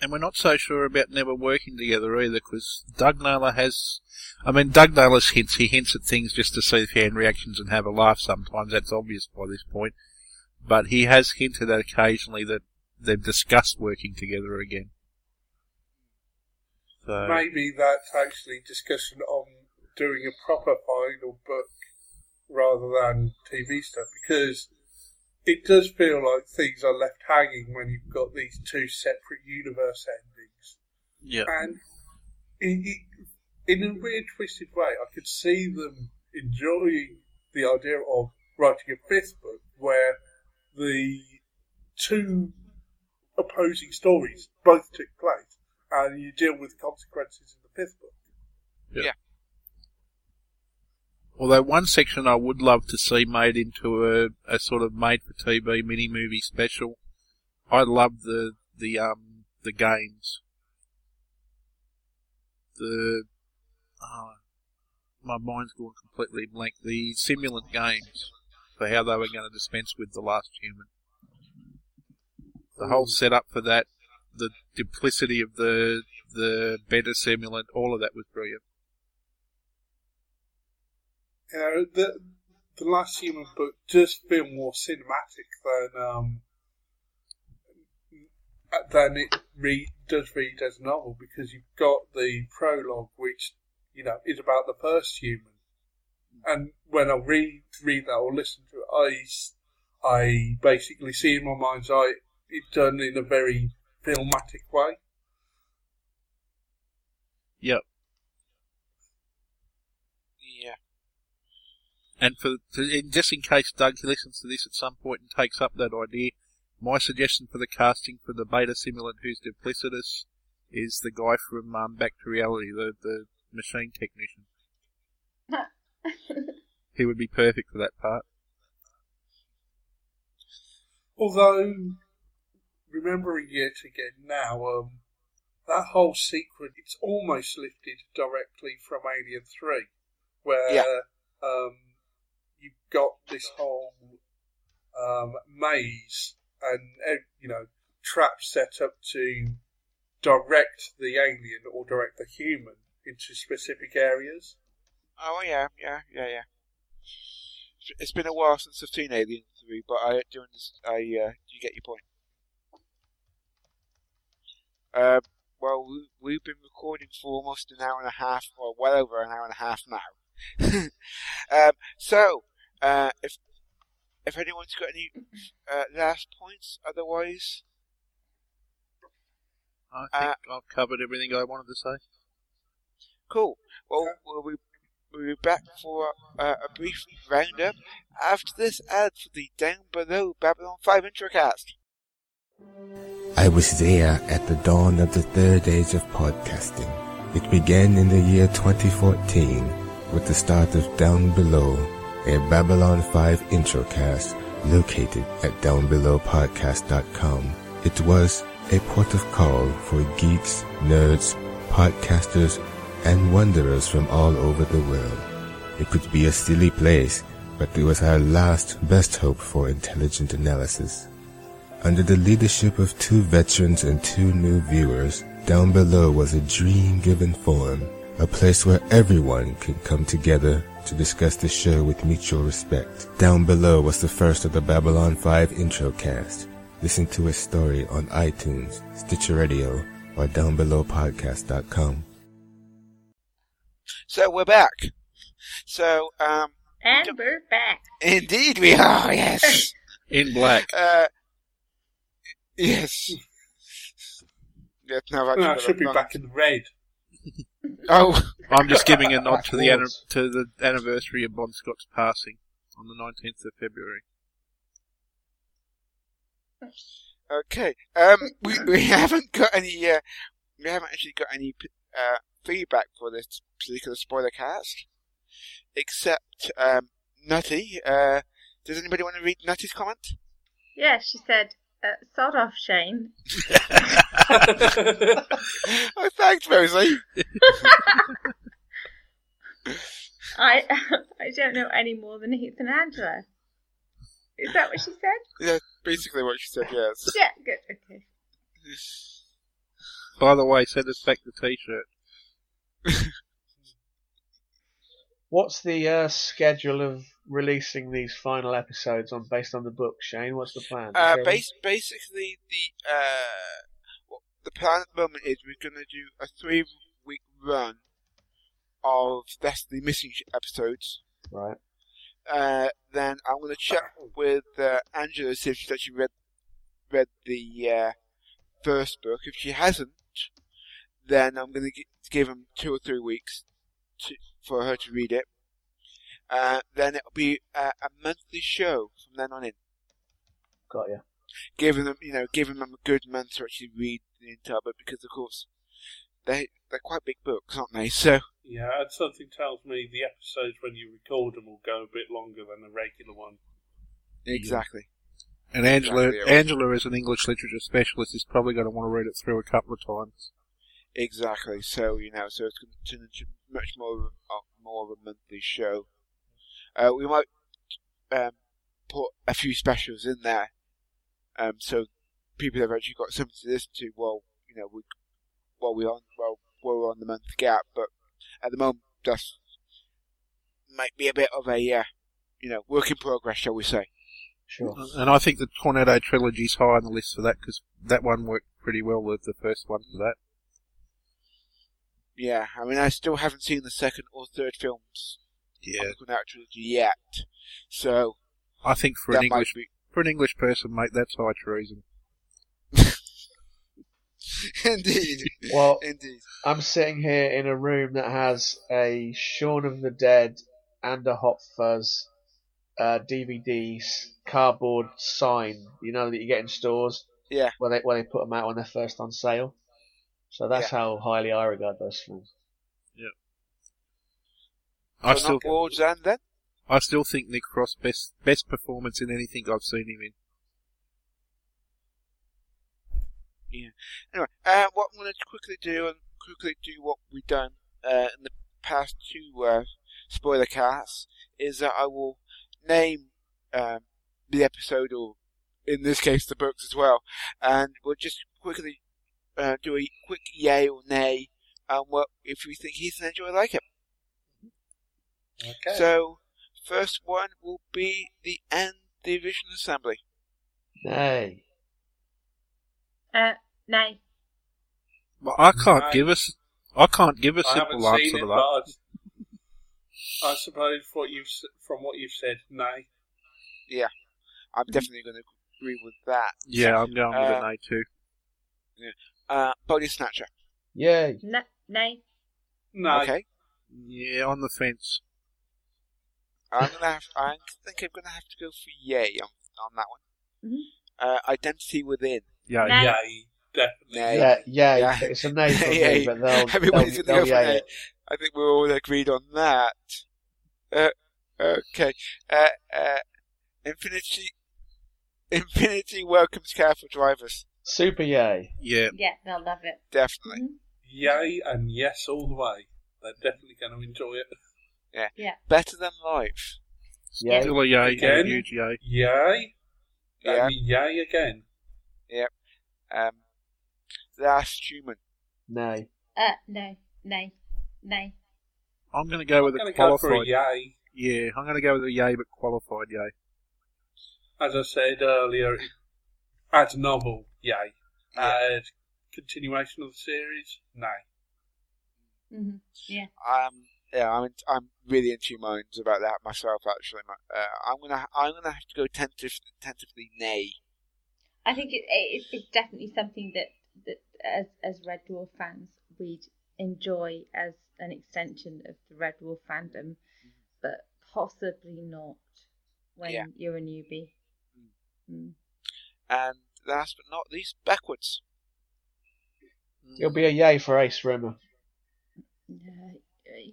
And we're not so sure about never working together either, because Doug Naylor has. I mean, Doug Naylor's hints. He hints at things just to see if he fan reactions and have a laugh. Sometimes that's obvious by this point, but he has hinted at occasionally that they've discussed working together again. So Maybe that's actually discussion on doing a proper final book rather than TV stuff because it does feel like things are left hanging when you've got these two separate universe endings. yeah, And it, it, in a weird, twisted way, I could see them enjoying the idea of writing a fifth book where the two opposing stories both took place and you deal with consequences in the fifth book. Although one section I would love to see made into a, a sort of made for TV mini movie special. I love the the um the games. The oh, my mind's gone completely blank. The simulant games for how they were going to dispense with the last human. The whole setup for that, the duplicity of the the better simulant, all of that was brilliant. Know, the the last human book does feel more cinematic than um than it read does read as a novel because you've got the prologue which you know is about the first human, and when I read read that or listen to it, I I basically see in my mind's eye it done in a very filmatic way. Yep. yeah. And for to, in, just in case Doug listens to this at some point and takes up that idea, my suggestion for the casting for the beta simulant who's duplicitous is the guy from um, Back to Reality, the the machine technician. (laughs) He would be perfect for that part. Although, remembering yet again now, um, that whole sequence, it's almost lifted directly from Alien 3. where Yeah. um, you've got this whole um, maze and you know traps set up to direct the alien or direct the human into specific areas. Oh yeah, yeah, yeah, yeah. It's been a while since I've seen Alien Three, but I do understand. I uh, do get your point. Uh, well, we, we've been recording for almost an hour and a half, or well over an hour and a half now. (laughs) um, so, uh, if if anyone's got any uh, last points, otherwise, I Uh, think I've covered everything I wanted to say. cool. Well, we'll be, we'll be back for uh, a brief roundup after this ad for the Down Below Babylon 5 Introcast. I was there at the dawn of the third age of podcasting. It began in the year 2014 with the start of Down Below, a Babylon 5 introcast located at downbelowpodcast.com. It was a port of call for geeks, nerds, podcasters, and wanderers from all over the world. It could be a silly place, but it was our last best hope for intelligent analysis. Under the leadership of two veterans and two new viewers, Down Below was a dream-given forum, a place where everyone could come together to discuss the show with mutual respect. Down Below was the first of the Babylon 5 intro cast. Listen to its story on iTunes, Stitcher Radio, or downbelowpodcast.com. So we're back. So, um, And we're back. indeed we are, yes. (laughs) In black. uh, yes. (laughs) Yes, no, I, No, should be back in the red. (laughs) Oh, (laughs) I'm just giving a nod to the anni- Backwards. to the anniversary of Bon Scott's passing on the 19th of February. okay. Um, we, we haven't got any, uh, we haven't actually got any, uh, feedback for this particular spoiler cast. Except, um, Nutty, uh, does anybody want to read Nutty's comment? Yeah, she said, uh, sod off, Shane. (laughs) oh, thanks, Rosie. (laughs) I (laughs) I don't know any more than Heath and Angela. Is that what she said? Yeah, basically what she said, yes. Yeah, good. Okay. By the way, send us back the t-shirt. What's the uh, schedule of releasing these final episodes on based on the book, Shane? What's the plan? Uh, base, basically, the uh, well, the plan at the moment is we're going to do a three-week run of that's the missing episodes. Right. Uh, then I'm going to check with uh, Angela see if she's actually read read the uh, first book. If she hasn't, then I'm going to give him two or three weeks to, for her to read it. Uh, then it'll be uh, a monthly show from then on in Got you. giving them, you know, giving them a good month to actually read the entire book because, of course, they they're quite big books, aren't they? So Yeah, and something tells me the episodes when you record them will go a bit longer than the regular one. exactly. And Angela, Exactly. Angela, as an English literature specialist, is probably going to want to read it through a couple of times. Exactly. So you know, so it's going to turn into much more of a, uh, more of a monthly show. Uh, we might um, put a few specials in there, um, so people have actually got something to listen to while you know we while we on well while we're on the month gap. But at the moment, that's might be a bit of a uh, you know work in progress, shall we say? Sure. And I think the Cornetto trilogy is high on the list for that because that one worked pretty well with the first one for that. Yeah, I mean, I still haven't seen the second or third films Yeah. of the Cornetto trilogy yet, so I think for an English be for an English person, mate, that's high treason. (laughs) indeed, Well, indeed. I'm sitting here in a room that has a Shaun of the Dead and a Hot Fuzz uh, DVDs cardboard sign. You know that you get in stores. Yeah. Where they where they put them out when they're first on sale. So that's how highly I regard those films. I still not World's End then. I still think Nick Frost best best performance in anything I've seen him in. Yeah. Anyway, uh, what I'm going to quickly do and quickly do what we've done uh, in the past two uh, spoiler casts is that I will name um, the episode, or in this case, the books as well, and we'll just quickly uh, do a quick yay or nay, and what if we think he's an enjoy like it. Okay. So, first one will be the end division assembly. Nay. Uh, nay. But I can't I- give us. I can't give a I simple answer it, to but (laughs) that. I, I suppose what you've from what you've said, nay. Yeah, I'm definitely going to agree with that. Yeah, I'm going with Uh, an A too. Uh, Body Snatcher. Yay. N- nay. No. Okay. Yeah, on the fence. I'm gonna have. I think I'm gonna have to go for yay on, on that one. Mhm. Uh, Identity Within. Yeah, Nay. Yay, definitely. Nay. Yeah, yay. Yeah. It's a nay from (laughs) Yay. me, but they'll, (laughs) Everybody's they'll, gonna they'll for yay I think we're all agreed on that. Uh, okay. Uh, uh, Infinity. Infinity welcomes careful drivers. Super yay. yeah. Yeah, they'll love it. Definitely. Mhm. Yay and yes all the way. They're definitely going to enjoy it. (laughs) Better than life. Yay. Still a yay, Again? huge yay. Yay. Yeah. And yay again. Um, Last Human. Nay. Uh, no. Nay. Nay. I'm going to go with I'm a going to go for a qualified. yay. yeah, I'm going to go with a yay, but qualified yay. As I said earlier, as a novel, yay. Yeah. As continuation of the series, nay. hmm Yeah. Um, yeah, I'm I'm really in two minds about that myself. Actually, uh, I'm gonna I'm gonna have to go tentative, tentatively nay. I think it, it, it's definitely something that, that as, as Red Dwarf fans, we'd enjoy as an extension of the Red Dwarf fandom, but possibly not when Yeah. you're a newbie. Mm. And last but not least, backwards. It'll be a yay for Ace Rimmer. Uh,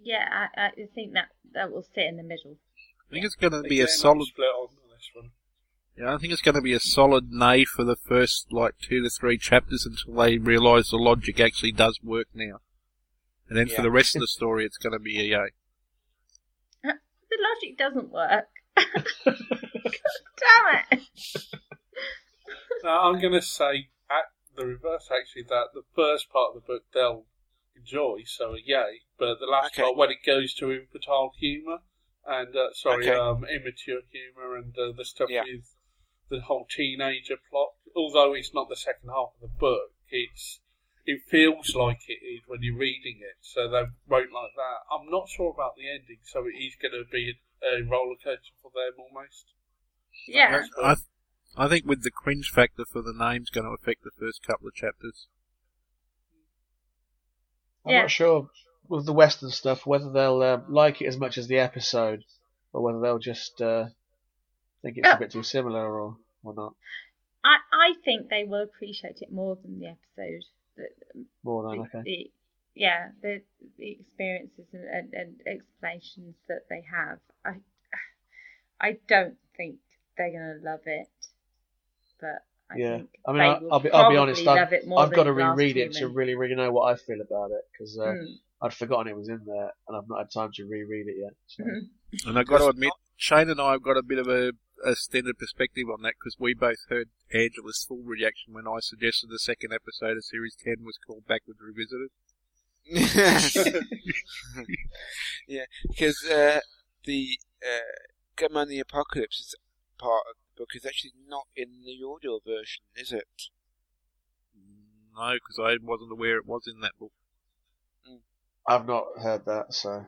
yeah, I, I think that, that will sit in the middle. I think it's going to be a solid. split on this one. Yeah, I think it's going to be a solid nay for the first like two to three chapters until they realise the logic actually does work now. And then Yeah. for the rest of the (laughs) story, it's going to be a yay. The logic doesn't work. (laughs) Damn it! Now, I'm going to say at the reverse, actually, that the first part of the book they'll enjoy, so yay. But the last Okay. part, when it goes to infantile humour and uh, sorry, Okay. um, immature humour and uh, the stuff Yeah. with the whole teenager plot, although it's not the second half of the book, it's it feels like it is when you're reading it. So they wrote like that. I'm not sure about the ending, so it is going to be a, a roller coaster for them almost. Yeah. I, I think with the cringe factor for the name's going to affect the first couple of chapters. I'm Yeah. not sure with the Western stuff whether they'll uh, like it as much as the episode, or whether they'll just uh, think it's a bit too similar, or or not. I, I think they will appreciate it more than the episode. The, More than the, okay. the- yeah, the the experiences and, and, and explanations that they have. I I don't think they're gonna love it, but I Yeah, think I mean, I- will I'll be I'll be honest. I've, I've got to reread it to really really know what I feel about it because uh, Mm. I'd forgotten it was in there and I've not had time to reread it yet. So. Mhm. And I've got to admit, Shane and I have got a bit of a, a standard perspective on that because we both heard Angela's full reaction when I suggested the second episode of Series 10 was called Backwards Revisited. (laughs) yeah, because uh, the uh, Gunman the Apocalypse is part of the book is actually not in the audio version, is it? No, because I wasn't aware it was in that book. I've not heard that, so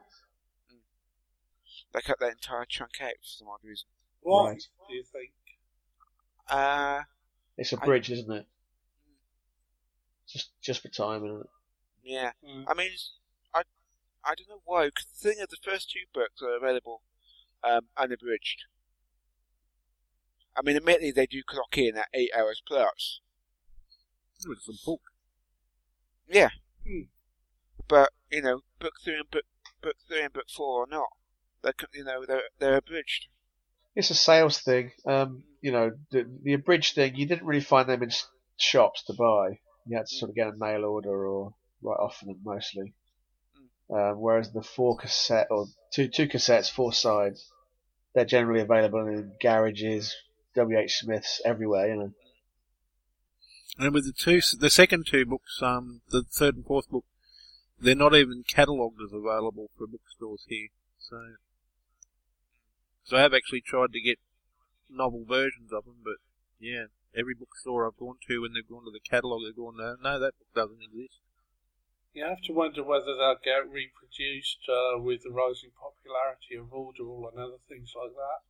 They cut that entire chunk out for some odd reason. What Right. do you think? Uh, it's a bridge, isn't it? Just just for time, isn't it? yeah. Mm. I mean, I I don't know why. Because the thing is, the first two books are available um, unabridged. I mean, admittedly, they do clock in at eight hours plus. It was a book. Yeah. Hmm. But you know, book three and book book three and book four are not. They're you know they're they're abridged. It's a sales thing. Um, you know, the, the abridged thing, you didn't really find them in shops to buy. You had to sort of get a mail order or write off them mostly. Uh, whereas the four cassette or two two cassettes, four sides, they're generally available in garages, WH Smiths, everywhere. You know. And with the two, the second two books, um, the third and fourth book, they're not even catalogued as available for bookstores here. So, so I have actually tried to get novel versions of them, but yeah, every bookstore I've gone to when they've gone to the catalogue, they've gone, no, no, that book doesn't exist. You have to wonder whether they'll get reproduced uh, with the rising popularity of Audible and other things like that.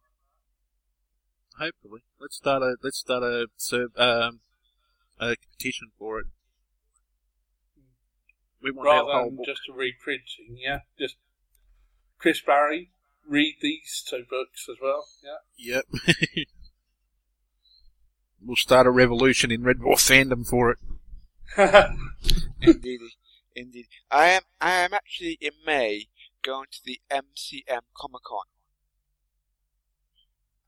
Hopefully, let's start a let's start a serve, um, a petition for it. We want Rather our whole than book. just a reprinting, yeah. Just Chris Barrie, read these two books as well, yeah. Yep. (laughs) we'll start a revolution in Red Dwarf fandom for it. (laughs) Indeed, indeed. I am. I am actually in May going to the MCM Comic Con,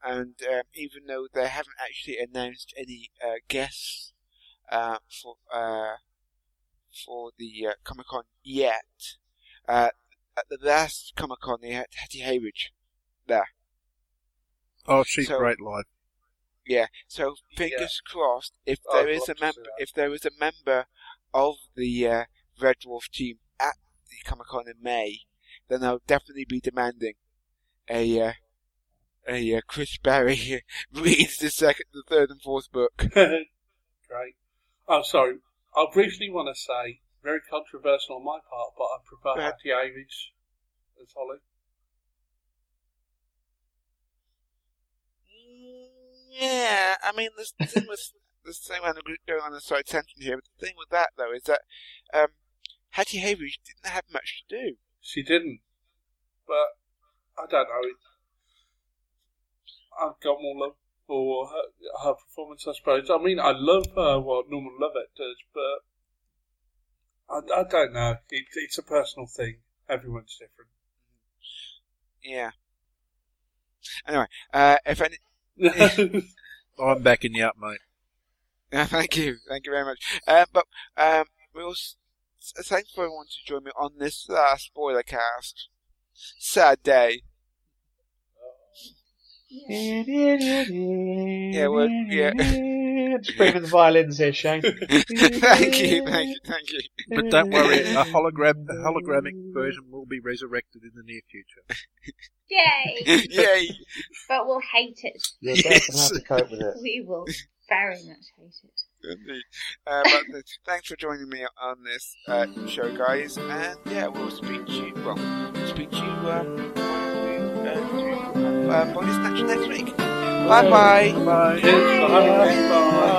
and um, even though they haven't actually announced any uh, guests uh, for uh, for the uh, Comic Con yet, uh, at the last Comic Con they had Hattie Hayridge there. Oh, she's So- great live. Yeah. So fingers crossed, if Oh, there I'd is a member, if there is a member of the uh, Red Dwarf team at the Comic Con in May, then I'll definitely be demanding a uh, uh, Chris Barrie (laughs) reads the second, the third, and fourth book. (laughs) Great. I'm sorry. I briefly want to say, very controversial on my part, but I prefer. Hattie Hayridge as Holly. Yeah, I mean, the (laughs) thing with the thing I'm going on a side tangent here, but the thing with that though is that um, Hattie Hayridge didn't have much to do. She didn't, but I don't know. It, I've got more love for her, her performance, I suppose. I mean, I love her what Norman Lovett does, but I, I don't know. It, it's a personal thing. Everyone's different. Yeah. Anyway, uh, if any, (laughs) I'm backing you up, mate. (laughs) Yeah, thank you, thank you very much. Um, but um, we'll s- s- thanks for everyone to join me on this uh, spoiler cast. Sad day. Yeah. Yeah, well, yeah. (laughs) Just bring in the violins here, Shane. (laughs) thank you, thank you, thank you. But don't worry, a hologram, a hologramic version will be resurrected in the near future. Yay! (laughs) Yay! But we'll hate it. You're definitely have to cope with it. We will very much hate it. Indeed. Uh, but uh, thanks for joining me on this uh, show, guys. And yeah, we'll speak to you. Well, speak to you um, when we bonus snatch next week. Bye bye. Bye. Bye. Bye.